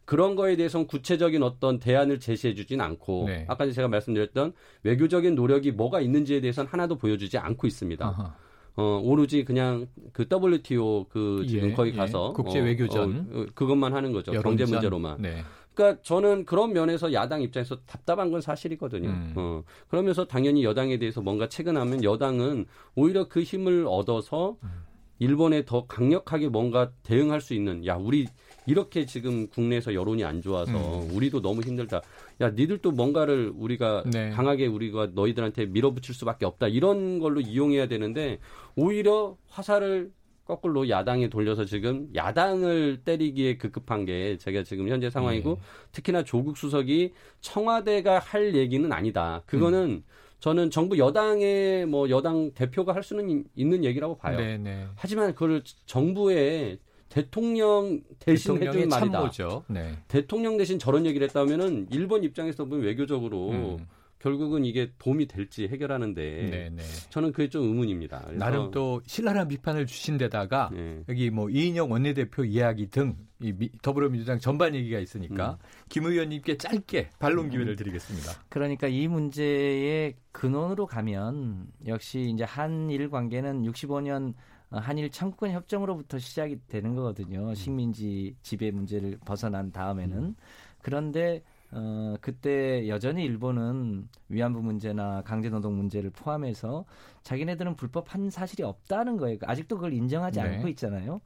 그런 거에 대해서는 구체적인 어떤 대안을 제시해 주진 않고 네. 아까 제가 말씀드렸던 외교적인 노력이 뭐가 있는지에 대해서는 하나도 보여주지 않고 있습니다. 아하. 어, 오로지 그냥 그 WTO 그 지금 예, 거기 예. 가서 예. 국제 외교전 어, 어, 그것만 하는 거죠. 여론전. 경제 문제로만. 네. 그러니까 저는 그런 면에서 야당 입장에서 답답한 건 사실이거든요. 음. 어, 그러면서 당연히 여당에 대해서 뭔가 체근하면 여당은 오히려 그 힘을 얻어서 음. 일본에 더 강력하게 뭔가 대응할 수 있는 야 우리 이렇게 지금 국내에서 여론이 안 좋아서 음. 우리도 너무 힘들다. 야, 니들도 뭔가를 우리가 네. 강하게 우리가 너희들한테 밀어붙일 수밖에 없다. 이런 걸로 이용해야 되는데 오히려 화살을 거꾸로 야당에 돌려서 지금 야당을 때리기에 급급한 게 제가 지금 현재 상황이고 네. 특히나 조국 수석이 청와대가 할 얘기는 아니다. 그거는 음. 저는 정부 여당의 뭐 여당 대표가 할 수는 있는 얘기라고 봐요. 네네. 네. 하지만 그걸 정부의 대통령 대신 해준 말이다. 참모죠. 네. 대통령 대신 저런 얘기를 했다면은 일본 입장에서 보면 외교적으로 음. 결국은 이게 도움이 될지 해결하는데 네네. 네. 저는 그게 좀 의문입니다. 나름 또 신랄한 비판을 주신 데다가 네. 여기 뭐 이인영 원내대표 이야기 등 이 더불어민주당 전반 얘기가 있으니까 음. 김 의원님께 짧게 반론 음. 기회를 드리겠습니다. 그러니까 이 문제의 근원으로 가면 역시 이제 한일 관계는 65년 한일 청구권 협정으로부터 시작이 되는 거거든요. 음. 식민지 지배 문제를 벗어난 다음에는 음. 그런데 어, 그때 여전히 일본은 위안부 문제나 강제노동 문제를 포함해서 자기네들은 불법한 사실이 없다는 거예요. 아직도 그걸 인정하지 네. 않고 있잖아요.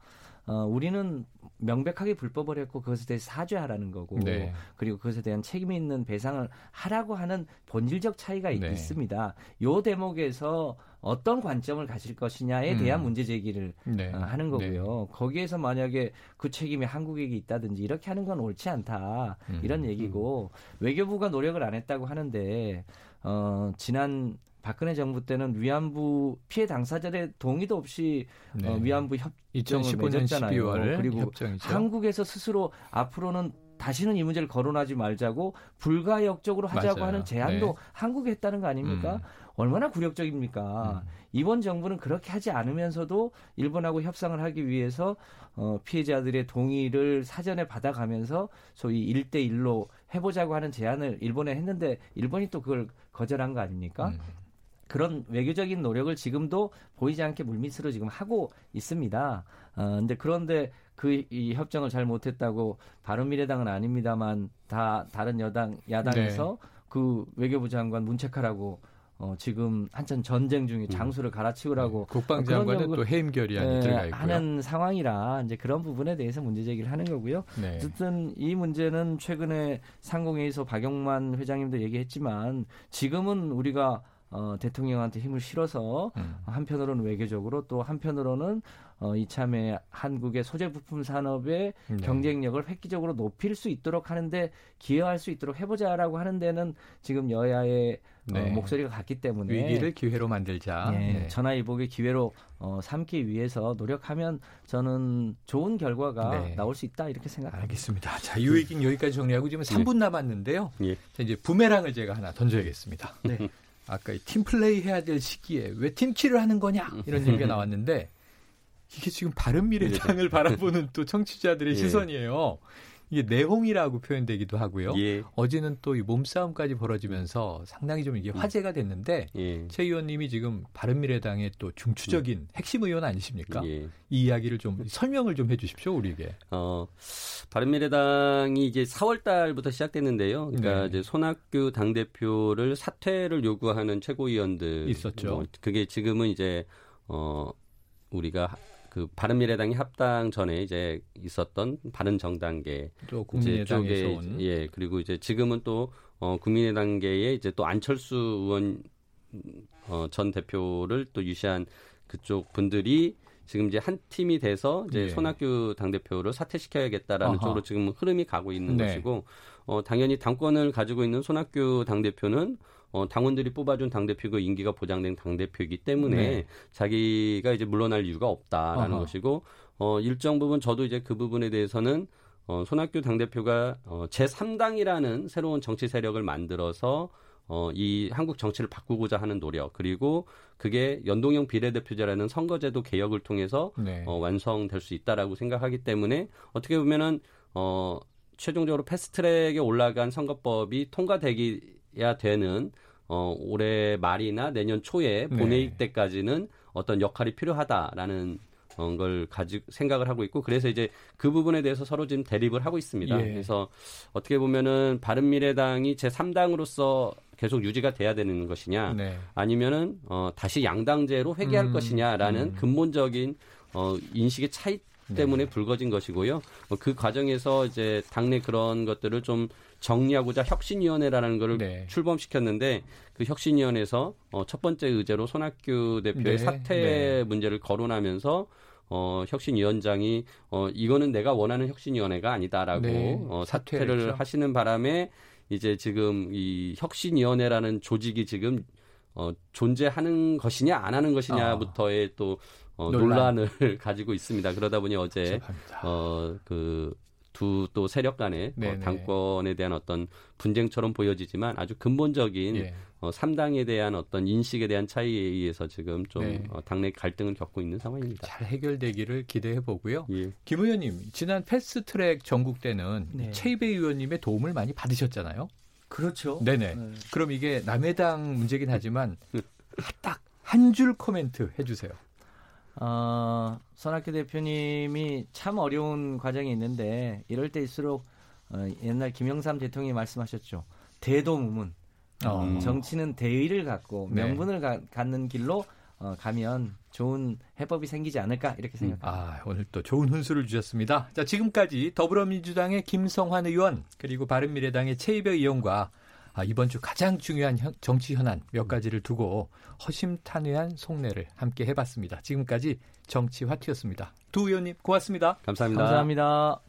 어, 우리는 명백하게 불법을 했고 그것에 대해 사죄하라는 거고 네. 그리고 그것에 대한 책임 있는 배상을 하라고 하는 본질적 차이가 네. 있습니다. 요 대목에서 어떤 관점을 가질 것이냐에 대한 음. 문제 제기를 네. 어, 하는 거고요. 네. 거기에서 만약에 그 책임이 한국에게 있다든지 이렇게 하는 건 옳지 않다 음. 이런 얘기고 음. 외교부가 노력을 안 했다고 하는데 어, 지난 박근혜 정부 때는 위안부 피해 당사자들의 동의도 없이 어, 네. 어, 위안부 협정을 맺었잖아요. 그리고 협정이죠. 한국에서 스스로 앞으로는 다시는 이 문제를 거론하지 말자고 불가역적으로 하자고 맞아요. 하는 제안도 네. 한국에 했다는 거 아닙니까? 음. 얼마나 굴욕적입니까? 음. 이번 정부는 그렇게 하지 않으면서도 일본하고 협상을 하기 위해서 어, 피해자들의 동의를 사전에 받아가면서 소위 1대1로 해보자고 하는 제안을 일본에 했는데 일본이 또 그걸 거절한 거 아닙니까? 음. 그런 외교적인 노력을 지금도 보이지 않게 물밑으로 지금 하고 있습니다. 어, 근데 그런데 그 이 협정을 잘 못했다고 바른미래당은 아닙니다만 다 다른 여당 야당에서 네. 그 외교부 장관 문책하라고 어, 지금 한참 전쟁 중에 음. 장수를 갈아치우라고 네. 국방장관은 또 해임 결의안이 네, 들어가 있고요. 하는 상황이라 이제 그런 부분에 대해서 문제 제기를 하는 거고요. 네. 어쨌든 이 문제는 최근에 상공회의소 박용만 회장님도 얘기했지만 지금은 우리가 어, 대통령한테 힘을 실어서 음. 한편으로는 외교적으로 또 한편으로는 어, 이참에 한국의 소재 부품 산업의 네. 경쟁력을 획기적으로 높일 수 있도록 하는데 기여할 수 있도록 해보자라고 하는 데는 지금 여야의 어, 네. 어, 목소리가 같기 때문에 위기를 기회로 만들자. 네, 네. 전화위복의 기회로 어, 삼기 위해서 노력하면 저는 좋은 결과가 네. 나올 수 있다 이렇게 생각합니다. 알겠습니다. 자, 이 얘기는 여기까지 정리하고 지금 3분 남았는데요. 예. 자, 이제 부메랑을 제가 하나 던져야겠습니다. 네. 아까 팀플레이 해야 될 시기에 왜 팀키를 하는 거냐 이런 얘기가 나왔는데 이게 지금 바른미래당을 바라보는 또 청취자들의 예. 시선이에요. 이게 내홍이라고 표현되기도 하고요. 예. 어제는 또 이 몸싸움까지 벌어지면서 상당히 좀 이게 음. 화제가 됐는데 예. 최 의원님이 지금 바른미래당의 또 중추적인 음. 핵심 의원 아니십니까? 예. 이 이야기를 좀 설명을 좀 해주십시오 우리에게. 어, 바른미래당이 이제 4월 달부터 시작됐는데요. 그러니까 네. 이제 손학규 당 대표를 사퇴를 요구하는 최고위원들 있었죠. 뭐 그게 지금은 이제 어 우리가 그 바른미래당이 합당 전에 이제 있었던 바른정당계 또 국민의당에서 온. 예 그리고 이제 지금은 또 어, 국민의당계에 이제 또 안철수 의원 어, 전 대표를 또 유시한 그쪽 분들이 지금 이제 한 팀이 돼서 이제 예. 손학규 당 대표를 사퇴시켜야겠다라는 아하. 쪽으로 지금 흐름이 가고 있는 네. 것이고 어, 당연히 당권을 가지고 있는 손학규 당 대표는 어, 당원들이 뽑아준 당대표고 임기가 보장된 당대표이기 때문에 네. 자기가 이제 물러날 이유가 없다라는 어허. 것이고 어, 일정 부분 저도 이제 그 부분에 대해서는 어, 손학규 당대표가 어, 제3당이라는 새로운 정치 세력을 만들어서 어, 이 한국 정치를 바꾸고자 하는 노력 그리고 그게 연동형 비례대표제라는 선거제도 개혁을 통해서 네. 어, 완성될 수 있다라고 생각하기 때문에 어떻게 보면은 어, 최종적으로 패스트트랙에 올라간 선거법이 통과되기 야 되는 어, 올해 말이나 내년 초에 네. 본회의 때까지는 어떤 역할이 필요하다라는 어, 걸 가지 생각을 하고 있고 그래서 이제 그 부분에 대해서 서로 지금 대립을 하고 있습니다. 예. 그래서 어떻게 보면은 바른 미래당이 제 3당으로서 계속 유지가 돼야 되는 것이냐 네. 아니면은 어, 다시 양당제로 회귀할 음, 것이냐라는 음. 근본적인 어, 인식의 차이 때문에 네. 불거진 것이고요. 어, 그 과정에서 이제 당내 그런 것들을 좀 정리하고자 혁신위원회라는 것을 네. 출범시켰는데 그 혁신위원회에서 어, 첫 번째 의제로 손학규 대표의 네. 사퇴 네. 문제를 거론하면서 어, 혁신위원장이 어, 이거는 내가 원하는 혁신위원회가 아니다라고 네. 어, 사퇴를 사퇴했죠. 하시는 바람에 이제 지금 이 혁신위원회라는 조직이 지금 어, 존재하는 것이냐 안 하는 것이냐부터의 아. 또 어, 논란. 논란 을 가지고 있습니다. 그러다 보니 어제 어, 그 두 또 세력 간의 어, 당권에 대한 어떤 분쟁처럼 보여지지만 아주 근본적인 예. 어, 3당에 대한 어떤 인식에 대한 차이에 의해서 지금 좀 네. 어, 당내 갈등을 겪고 있는 상황입니다. 잘 해결되기를 기대해 보고요. 예. 김 의원님, 지난 패스트트랙 전국 때는 네. 최이배 의원님의 도움을 많이 받으셨잖아요. 그렇죠. 네네. 네. 그럼 이게 남해당 문제긴 하지만 딱 한 줄 코멘트 해주세요. 어, 손학규 대표님이 참 어려운 과정이 있는데 이럴 때일수록 어, 옛날 김영삼 대통령이 말씀하셨죠. 대도무문. 어. 정치는 대의를 갖고 네. 명분을 가, 갖는 길로 어, 가면 좋은 해법이 생기지 않을까 이렇게 생각합니다. 아, 오늘 또 좋은 훈수를 주셨습니다. 자, 지금까지 더불어민주당의 김성환 의원 그리고 바른미래당의 최이배 의원과 아, 이번 주 가장 중요한 현, 정치 현안 몇 가지를 두고 허심탄회한 속내를 함께 해봤습니다. 지금까지 정치 화투였습니다. 두 의원님 고맙습니다. 감사합니다. 감사합니다.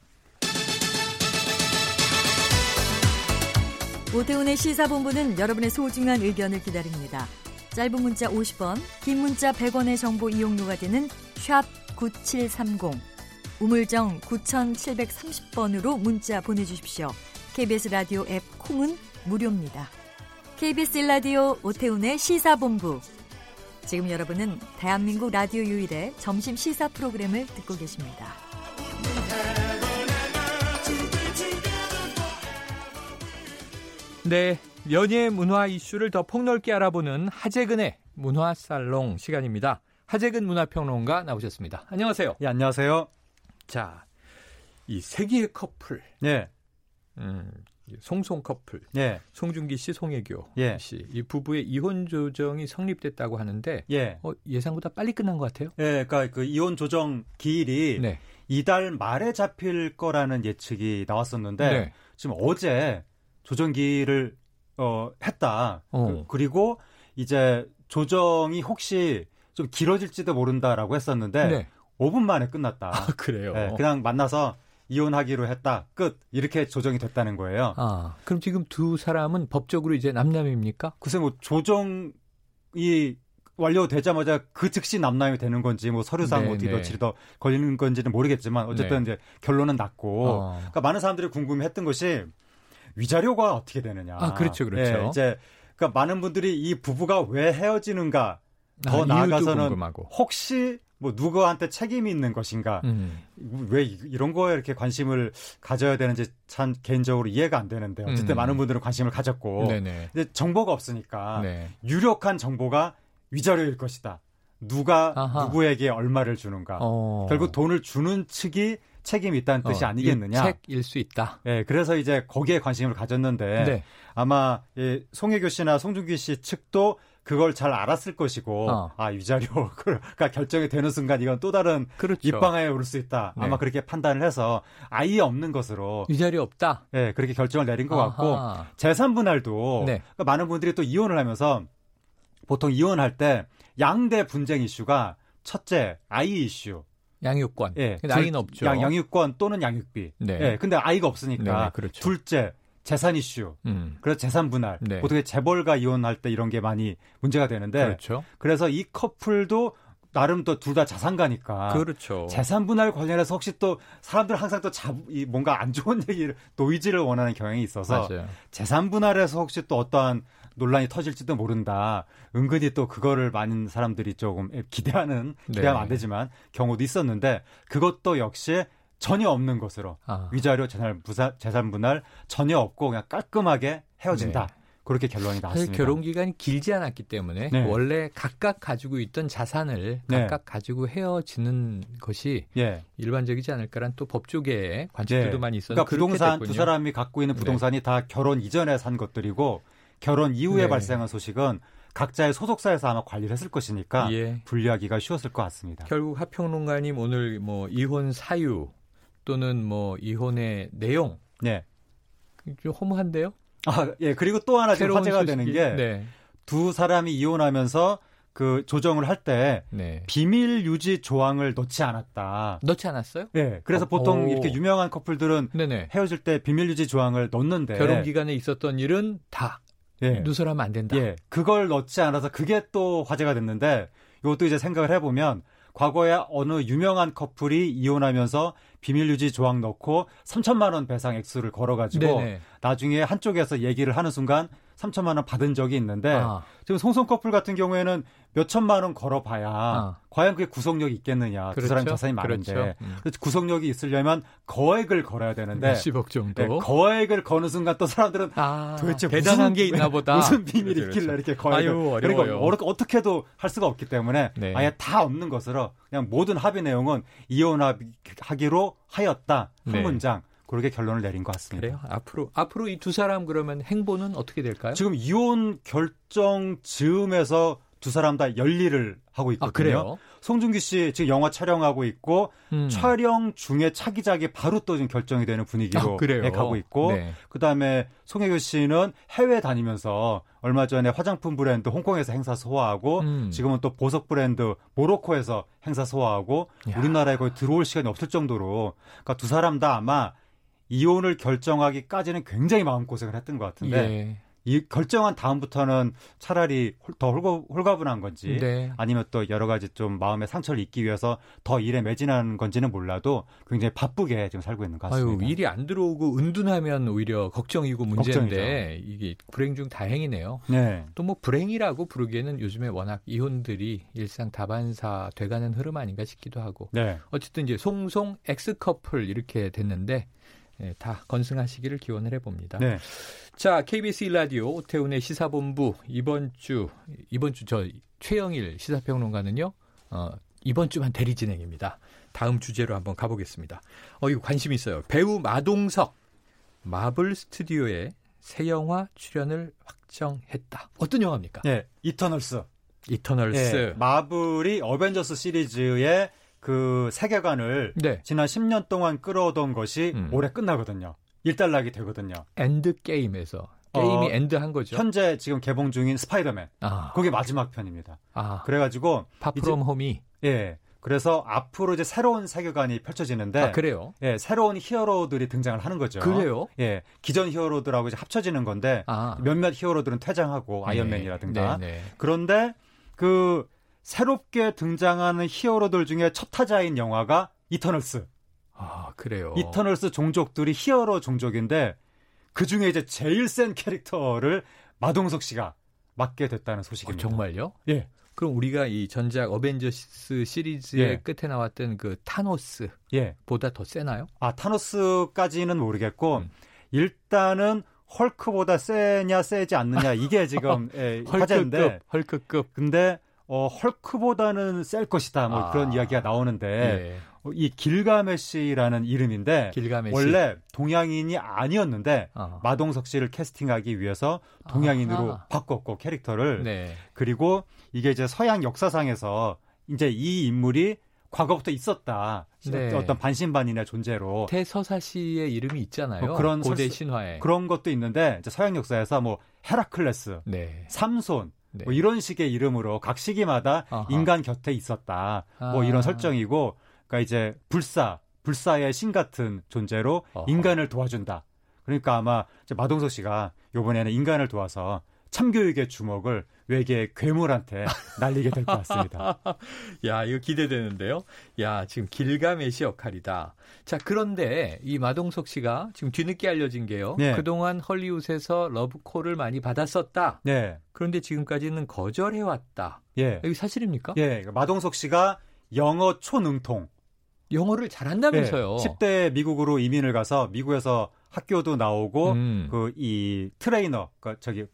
오태훈의 시사본부는 여러분의 소중한 의견을 기다립니다. 짧은 문자 50원, 긴 문자 100원의 정보 이용료가 되는 샵 9730, 우물정 9730번으로 문자 보내주십시오. KBS 라디오 앱 콩은 무료입니다. KBS 라디오 오태훈의 시사본부. 지금 여러분은 대한민국 라디오 유일의 점심 시사 프로그램을 듣고 계십니다. 네, 연예 문화 이슈를 더 폭넓게 알아보는 하재근의 문화 살롱 시간입니다. 하재근 문화평론가 나오셨습니다. 안녕하세요. 예, 안녕하세요. 자, 이 세기의 커플. 예. 음, 송송 커플. 예. 송중기 씨, 송혜교 예. 씨. 이 부부의 이혼 조정이 성립됐다고 하는데 예. 어, 예상보다 빨리 끝난 것 같아요. 예, 그러니까 그 이혼 조정 기일이 네. 이달 말에 잡힐 거라는 예측이 나왔었는데 네. 지금 어제 조정 기일을 어 했다. 어. 그, 리고 이제 조정이 혹시 좀 길어질지도 모른다라고 했었는데 네. 5분 만에 끝났다. 아, 그래요. 예, 그냥 만나서 이혼하기로 했다. 끝. 이렇게 조정이 됐다는 거예요. 아, 그럼 지금 두 사람은 법적으로 이제 남남입니까? 글쎄 뭐 조정이 완료되자마자 그 즉시 남남이 되는 건지 뭐 서류상 네, 어떻게 네. 며칠이 더 걸리는 건지는 모르겠지만 어쨌든 네. 이제 결론은 났고 어. 그러니까 많은 사람들이 궁금해했던 것이 위자료가 어떻게 되느냐. 아, 그렇죠, 그렇죠. 예, 이제 그러니까 많은 분들이 이 부부가 왜 헤어지는가 더 아, 나아가서는. 혹시 뭐 누구한테 책임이 있는 것인가 음. 왜 이- 이런 거에 이렇게 관심을 가져야 되는지 참 개인적으로 이해가 안 되는데 어쨌든 음. 많은 분들은 관심을 가졌고 네네. 근데 정보가 없으니까 네. 유력한 정보가 위자료일 것이다. 누가 아하. 누구에게 얼마를 주는가. 어. 결국 돈을 주는 측이 책임이 있다는 뜻이 어, 아니겠느냐. 책일 수 있다. 예, 그래서 이제 거기에 관심을 가졌는데 네. 아마 예, 송혜교 씨나 송중기 씨 측도 그걸 잘 알았을 것이고 어. 아 위자료가 결정이 되는 순간 이건 또 다른 그렇죠. 입방아에 오를 수 있다. 네. 아마 그렇게 판단을 해서 아예 없는 것으로 위자료 없다. 예, 그렇게 결정을 내린 것 같고 아하. 재산 분할도 네. 그러니까 많은 분들이 또 이혼을 하면서 보통 이혼할 때 양대 분쟁 이슈가 첫째 아이 이슈. 양육권. 예. 근데 아이는 없죠. 양, 양육권 또는 양육비. 네. 예. 근데 아이가 없으니까 네네, 그렇죠. 둘째 재산 이슈. 음. 그래서 재산 분할. 네. 보통 재벌가 이혼할 때 이런 게 많이 문제가 되는데 그렇죠. 그래서 이 커플도 나름 또 둘 다 자산가니까 그렇죠. 재산 분할 관련해서 혹시 또 사람들 항상 또 자, 이 뭔가 안 좋은 얘기를 노이즈를 원하는 경향이 있어서 맞아요. 재산 분할에서 혹시 또 어떠한 논란이 터질지도 모른다. 은근히 또 그거를 많은 사람들이 조금 기대하는 기대하면 네. 안 되지만 경우도 있었는데 그것도 역시 전혀 없는 것으로 아. 위자료 재산 부사, 재산 분할 전혀 없고 그냥 깔끔하게 헤어진다. 그렇게 결론이 네. 나왔습니다. 결혼 기간이 길지 않았기 때문에 네. 원래 각각 가지고 있던 자산을 네. 각각 가지고 헤어지는 것이 예. 일반적이지 않을까란 또 법조계의 관측들도 네. 많이 있었는데 그러니까 부동산 두. 사람이 갖고 있는 네. 부동산이 다 결혼 이전에 산 것들이고 결혼 이후에 네. 발생한 소식은 각자의 소속사에서 아마 관리를 했을 것이니까 예. 분리하기가 쉬웠을 것 같습니다. 결국 하평론가님 오늘 뭐 이혼 사유 또는 뭐 이혼의 내용 네. 좀 허무한데요? 아, 예. 그리고 또 하나 지금 화제가 소식이- 되는 게 네. 두 사람이 이혼하면서 그 조정을 할때 네. 비밀 유지 조항을 넣지 않았다. 넣지 않았어요? 예. 그래서 어, 보통 오. 이렇게 유명한 커플들은 네네. 헤어질 때 비밀 유지 조항을 넣는데 결혼 기간에 있었던 일은 다 예. 누설하면 안 된다. 예, 그걸 넣지 않아서 그게 또 화제가 됐는데 이것도 이제 생각을 해보면 과거에 어느 유명한 커플이 이혼하면서 비밀 유지 조항 넣고 3천만 원 배상 액수를 걸어 가지고 네네. 나중에 한쪽에서 얘기를 하는 순간 3천만 원 받은 적이 있는데 아. 지금 송송 커플 같은 경우에는 몇 천만 원 걸어봐야 아. 과연 그게 구속력이 있겠느냐 두 그렇죠. 사람 자산이 많은데 그렇죠. 음. 구속력이 있으려면 거액을 걸어야 되는데 몇십억 정도. 네, 거액을 거는 순간 또 사람들은 아, 도대체 대단한 무슨, 게 있나 보다. 무슨 비밀이 그렇죠, 있길래 그렇죠. 이렇게 거액을 아유, 그리고. 어려, 어떻게도 할 수가 없기 때문에 네. 아예 다 없는 것으로 그냥 모든 합의 내용은 이혼하기로 하였다 한 네. 문장 그렇게 결론을 내린 것 같습니다. 그래요? 앞으로 앞으로 이 두 사람 그러면 행보는 어떻게 될까요? 지금 이혼 결정 즈음에서 두 사람 다 열일을 하고 있거든요. 아, 그래요? 송중기 씨 지금 영화 촬영하고 있고 음. 촬영 중에 차기작이 바로 또 지금 결정이 되는 분위기로 아? 예, 가고 있고 네. 그다음에 송혜교 씨는 해외 다니면서 얼마 전에 화장품 브랜드 홍콩에서 행사 소화하고 음. 지금은 또 보석 브랜드 모로코에서 행사 소화하고 야. 우리나라에 거의 들어올 시간이 없을 정도로 그러니까 두 사람 다 아마 이혼을 결정하기까지는 굉장히 마음고생을 했던 것 같은데 예. 이 결정한 다음부터는 차라리 홀- 더 홀가, 홀가 분한 건지 네. 아니면 또 여러 가지 좀 마음의 상처를 잊기 위해서 더 일에 매진하는 건지는 몰라도 굉장히 바쁘게 지금 살고 있는 것 아유 같습니다. 일이 안 들어오고 은둔하면 오히려 걱정이고 문제인데 이게 불행 중 다행이네요. 네. 또 뭐 불행이라고 부르기에는 요즘에 워낙 이혼들이 일상 다반사 돼가는 흐름 아닌가 싶기도 하고 네. 어쨌든 이제 송송 엑스 커플 이렇게 됐는데 예, 다 건승하시기를 기원을 해봅니다. 네. 자, KBS 1라디오 오태훈의 시사본부 이번 주 이번 주 저 최영일 시사평론가는요. 어, 이번 주만 대리 진행입니다. 다음 주제로 한번 가보겠습니다. 어, 이거 관심 있어요. 배우 마동석 마블 스튜디오에 새 영화 출연을 확정했다. 어떤 영화입니까? 네, 이터널스. 이터널스. 네, 마블이 어벤져스 시리즈의 그 세계관을 네. 지난 10년 동안 끌어오던 것이 음. 올해 끝나거든요. 일단락이 되거든요. 엔드 게임에서 게임이 어, end한 거죠. 현재 지금 개봉 중인 스파이더맨. 아. 그게 마지막 편입니다. 아. 그래가지고 Far From Home이 예. 그래서 앞으로 이제 새로운 세계관이 펼쳐지는데 아, 그래요? 예, 새로운 히어로들이 등장을 하는 거죠. 그래요? 예, 기존 히어로들하고 이제 합쳐지는 건데 아. 몇몇 히어로들은 퇴장하고 네. 아이언맨이라든가 네, 네. 그런데 그 새롭게 등장하는 히어로들 중에 첫 타자인 영화가 이터널스. 아, 그래요. 이터널스 종족들이 히어로 종족인데 그 중에 이제 제일 센 캐릭터를 마동석 씨가 맡게 됐다는 소식입니다. 어, 정말요? 예. 그럼 우리가 이 전작 어벤져스 시리즈의 예. 끝에 나왔던 그 타노스 예. 보다 더 세나요? 아 타노스까지는 모르겠고 음. 일단은 헐크보다 세냐 세지 않느냐 이게 지금 예, 화제인데 헐크급. 근데 어, 헐크보다는 셀 것이다. 뭐 아. 그런 이야기가 나오는데 예. 어, 이 길가메시라는 이름인데 길가메시. 원래 동양인이 아니었는데 아. 마동석 씨를 캐스팅하기 위해서 동양인으로 아. 바꿨고 캐릭터를 네. 그리고 이게 이제 서양 역사상에서 이제 이 인물이 과거부터 있었다. 네. 어떤 반신반인의 존재로 태서사시의 이름이 있잖아요. 뭐 그런 고대 신화에 그런 것도 있는데 이제 서양 역사에서 뭐 헤라클레스, 네. 삼손 네. 뭐 이런 식의 이름으로 각 시기마다 아하. 인간 곁에 있었다. 뭐 아. 뭐 이런 설정이고, 그러니까 이제 불사, 불사의 신 같은 존재로 어허. 인간을 도와준다. 그러니까 아마 마동석 씨가 요번에는 인간을 도와서 참교육의 주먹을 외계 괴물한테 날리게 될 것 같습니다. 야, 이거 기대되는데요. 야, 지금 길가메시 역할이다. 자, 그런데 이 마동석 씨가 지금 뒤늦게 알려진 게요. 네. 그동안 헐리우드에서 러브콜을 많이 받았었다. 네. 그런데 지금까지는 거절해왔다. 예. 이게 사실입니까? 예. 마동석 씨가 영어 초능통. 영어를 잘한다면서요. 네. 10대 미국으로 이민을 가서 미국에서 학교도 나오고 음. 그이 트레이너 그 저기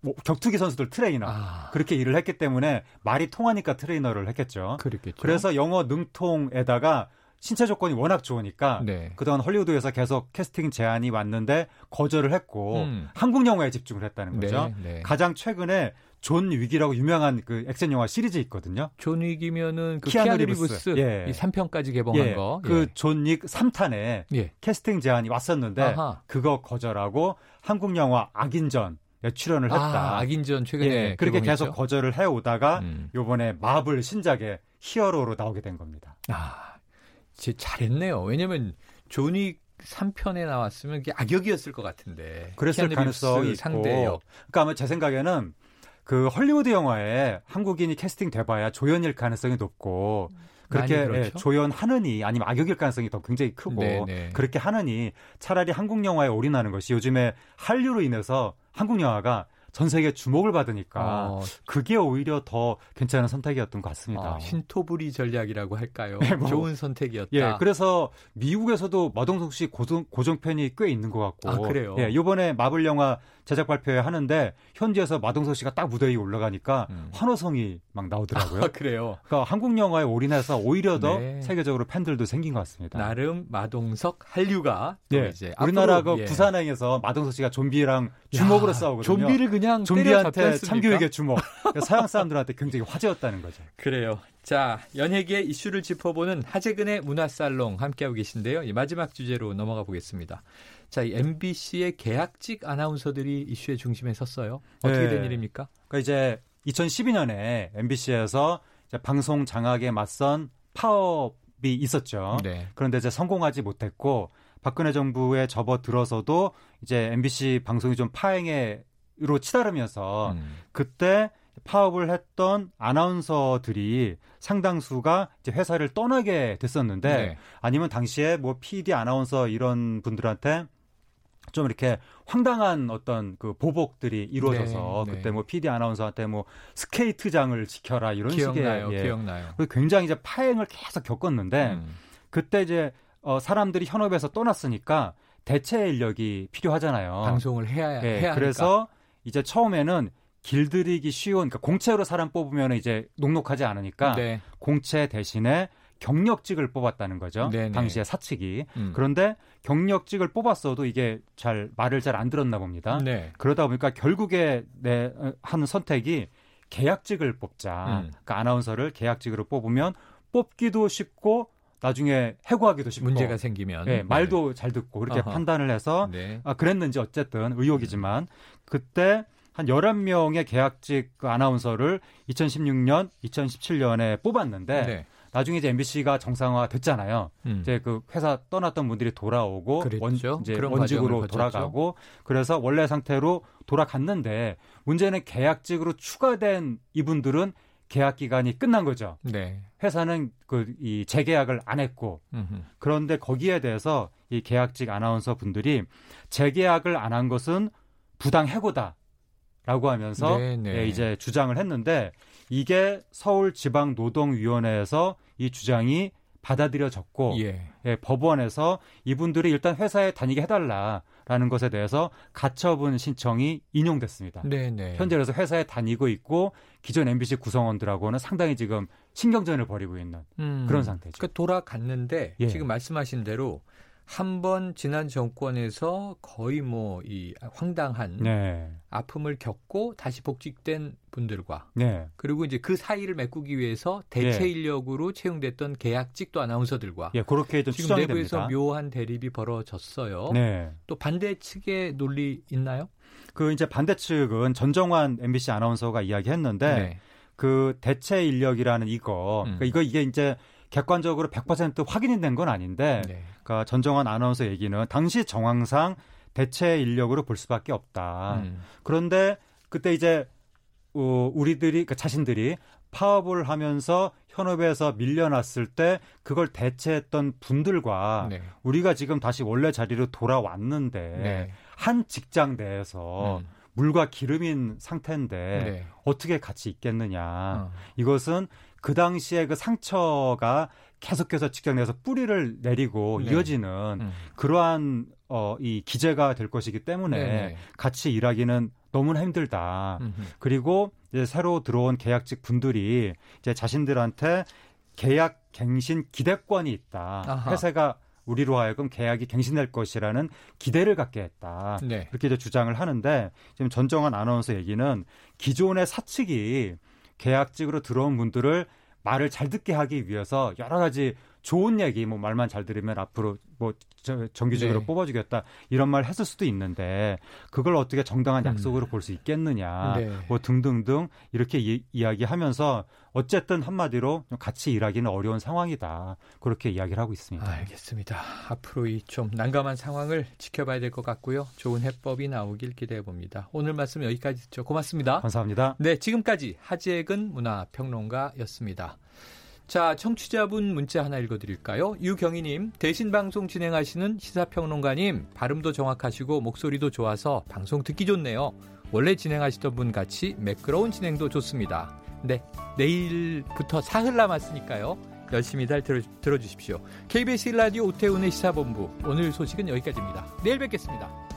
뭐 격투기 선수들 트레이너 아. 그렇게 일을 했기 때문에 말이 통하니까 트레이너를 했겠죠. 그렇겠죠. 그래서 영어 능통에다가 신체 조건이 워낙 좋으니까 네. 그동안 헐리우드에서 계속 캐스팅 제안이 왔는데 거절을 했고 음. 한국 영화에 집중을 했다는 거죠. 네, 네. 가장 최근에 존 윅이라고 유명한 그 액션 영화 시리즈 있거든요. 존 윅이면은 그 키아누 리브스 예. 이 3편까지 개봉한 예. 거. 그 존 윅 3탄에 예. 캐스팅 제안이 왔었는데 아하. 그거 거절하고 한국 영화 악인전 예, 출연을 했다. 아, 악인전 최근에 예, 그렇게 계속 거절을 해 오다가 음. 요번에 마블 신작의 히어로로 나오게 된 겁니다. 아, 진짜 잘했네요. 왜냐면 존 윅 3편에 나왔으면 그게 악역이었을 것 같은데. 그랬을 가능성이 상대역. 그러니까 아마 제 생각에는 그 헐리우드 영화에 한국인이 캐스팅 돼봐야 조연일 가능성이 높고 그렇게 예, 조연하느니 아니면 악역일 가능성이 더 굉장히 크고 네네. 네. 그렇게 하느니 차라리 한국 영화에 올인하는 것이 요즘에 한류로 인해서 한국 영화가 전 세계 주목을 받으니까 어. 그게 오히려 더 괜찮은 선택이었던 것 같습니다. 아, 신토부리 전략이라고 할까요? 네, 뭐, 좋은 선택이었다. 예, 그래서 미국에서도 마동석 씨 고정, 고정 팬이 꽤 있는 것 같고. 아, 그래요? 예, 이번에 마블 영화 제작 발표회 하는데 현지에서 마동석 씨가 딱 무대 위에 올라가니까 음. 환호성이 막 나오더라고요. 아, 그래요? 그러니까 한국 영화에 올인해서 오히려 더 네. 세계적으로 팬들도 생긴 것 같습니다. 나름 마동석 한류가 예, 이제 우리나라 그 예. 부산행에서 마동석 씨가 좀비랑 주먹으로 싸우거든요. 좀비를 그냥 좀비한테 참교육의 주먹. 그러니까 서양 사람들한테 굉장히 화제였다는 거죠. 그래요. 자, 연예계 이슈를 짚어보는 하재근의 문화살롱 함께하고 계신데요. 마지막 주제로 넘어가 보겠습니다. 자, 이 MBC의 계약직 아나운서들이 이슈의 중심에 섰어요. 어떻게 네. 된 일입니까? 그러니까 이제 2012년에 MBC에서 방송 장악에 맞선 파업이 있었죠. 네. 그런데 이제 성공하지 못했고 박근혜 정부에 접어들어서도 이제 MBC 방송이 좀 파행에로 치달으면서 음. 그때 파업을 했던 아나운서들이 상당수가 이제 회사를 떠나게 됐었는데 네. 아니면 당시에 뭐 PD 아나운서 이런 분들한테 좀 이렇게 황당한 어떤 그 보복들이 이루어져서 네, 네. 그때 뭐 PD 아나운서한테 뭐 스케이트장을 지켜라 이런 기억나요, 식의 예. 기억나요. 굉장히 이제 파행을 계속 겪었는데 음. 그때 이제 어, 사람들이 현업에서 떠났으니까 대체 인력이 필요하잖아요. 방송을 해야 네, 해야 그래서 하니까. 이제 처음에는 길들이기 쉬운 그러니까 공채로 사람 뽑으면 이제 녹록하지 않으니까 네. 공채 대신에 경력직을 뽑았다는 거죠. 네네. 당시에 사측이. 음. 그런데 경력직을 뽑았어도 이게 잘 말을 잘 안 들었나 봅니다. 네. 그러다 보니까 결국에 내 하는 선택이 계약직을 뽑자. 음. 그러니까 아나운서를 계약직으로 뽑으면 뽑기도 쉽고 나중에 해고하기도 쉽고 문제가 생기면 네, 말도 잘 듣고 그렇게 아하. 판단을 해서 네. 아, 그랬는지 어쨌든 의혹이지만 그때 한 11명의 계약직 그 아나운서를 2016년, 2017년에 뽑았는데 네. 나중에 이제 MBC가 정상화 됐잖아요. 음. 이제 그 회사 떠났던 분들이 돌아오고 그랬죠. 원, 이제 원직으로. 돌아가고 그래서 원래 상태로 돌아갔는데 문제는 계약직으로 추가된 이분들은 계약 기간이 끝난 거죠. 네. 회사는 그 이 재계약을 안 했고 음흠. 그런데 거기에 대해서 이 계약직 아나운서 분들이 재계약을 안 한 것은 부당 해고다라고 하면서 네 네. 예, 이제 주장을 했는데 이게 서울지방노동위원회에서 이 주장이 받아들여졌고 예. 예, 법원에서 이분들이 일단 회사에 다니게 해달라라는 것에 대해서 가처분 신청이 인용됐습니다. 네네. 현재 그래서 회사에 다니고 있고 기존 MBC 구성원들하고는 상당히 지금 신경전을 벌이고 있는 음. 그런 상태죠. 그러니까 돌아갔는데 예. 지금 말씀하신 대로 한 번 지난 정권에서 거의 뭐 이 황당한 네, 아픔을 겪고 다시 복직된 분들과 네, 그리고 이제 그 사이를 메꾸기 위해서 대체 예. 인력으로 채용됐던 계약직도 아나운서들과 예, 그렇게 좀 지금 내부에서 됩니다. 묘한 대립이 벌어졌어요. 네. 또 반대 측의 논리 있나요? 그 이제 반대 측은 전정환 MBC 아나운서가 이야기했는데 네. 그 대체 인력이라는 이거 음. 그러니까 이거 이게 이제 객관적으로 100% 확인이 된 건 아닌데 네. 그러니까 전정환 아나운서 얘기는 당시 정황상 대체 인력으로 볼 수밖에 없다. 음. 그런데 그때 이제 어, 우리들이 그 자신들이 파업을 하면서 현업에서 밀려났을 때 그걸 대체했던 분들과 네. 우리가 지금 다시 원래 자리로 돌아왔는데 네. 한 직장 내에서 음. 물과 기름인 상태인데 네. 어떻게 같이 있겠느냐. 어. 이것은 그 당시에 그 상처가 계속해서 직장 내에서 뿌리를 내리고 네. 이어지는 음. 그러한 어, 이 기재가 될 것이기 때문에 네네. 같이 일하기는 너무나 힘들다. 음흠. 그리고 이제 새로 들어온 계약직 분들이 이제 자신들한테 계약 갱신 기대권이 있다. 아하. 회사가 우리로 하여금 계약이 갱신될 것이라는 기대를 갖게 했다. 네. 이렇게 이제 주장을 하는데 지금 전정환 아나운서 얘기는 기존의 사측이 계약직으로 들어온 분들을 말을 잘 듣게 하기 위해서 여러 가지 좋은 얘기, 뭐 말만 잘 들으면 앞으로 뭐 저- 정기적으로 네. 뽑아주겠다 이런 말 했을 수도 있는데 그걸 어떻게 정당한 약속으로 볼수 있겠느냐, 네. 뭐 등등등 이렇게 이, 이야기하면서 어쨌든 한마디로 좀 같이 일하기는 어려운 상황이다 그렇게 이야기를 하고 있습니다. 알겠습니다. 앞으로 이 좀 난감한 상황을 지켜봐야 될 것 같고요. 좋은 해법이 나오길 기대해 봅니다. 오늘 말씀 여기까지 듣죠. 고맙습니다. 감사합니다. 네, 지금까지 하재근 문화평론가였습니다. 자, 청취자분 문자 하나 읽어드릴까요? 유경희님, 대신 방송 진행하시는 시사평론가님, 발음도 정확하시고 목소리도 좋아서 방송 듣기 좋네요. 원래 진행하시던 분 같이 매끄러운 진행도 좋습니다. 네, 내일부터 사흘 남았으니까요. 열심히 잘 들어, 들어주십시오. KBS 1라디오 오태훈의 시사본부, 오늘 소식은 여기까지입니다. 내일 뵙겠습니다.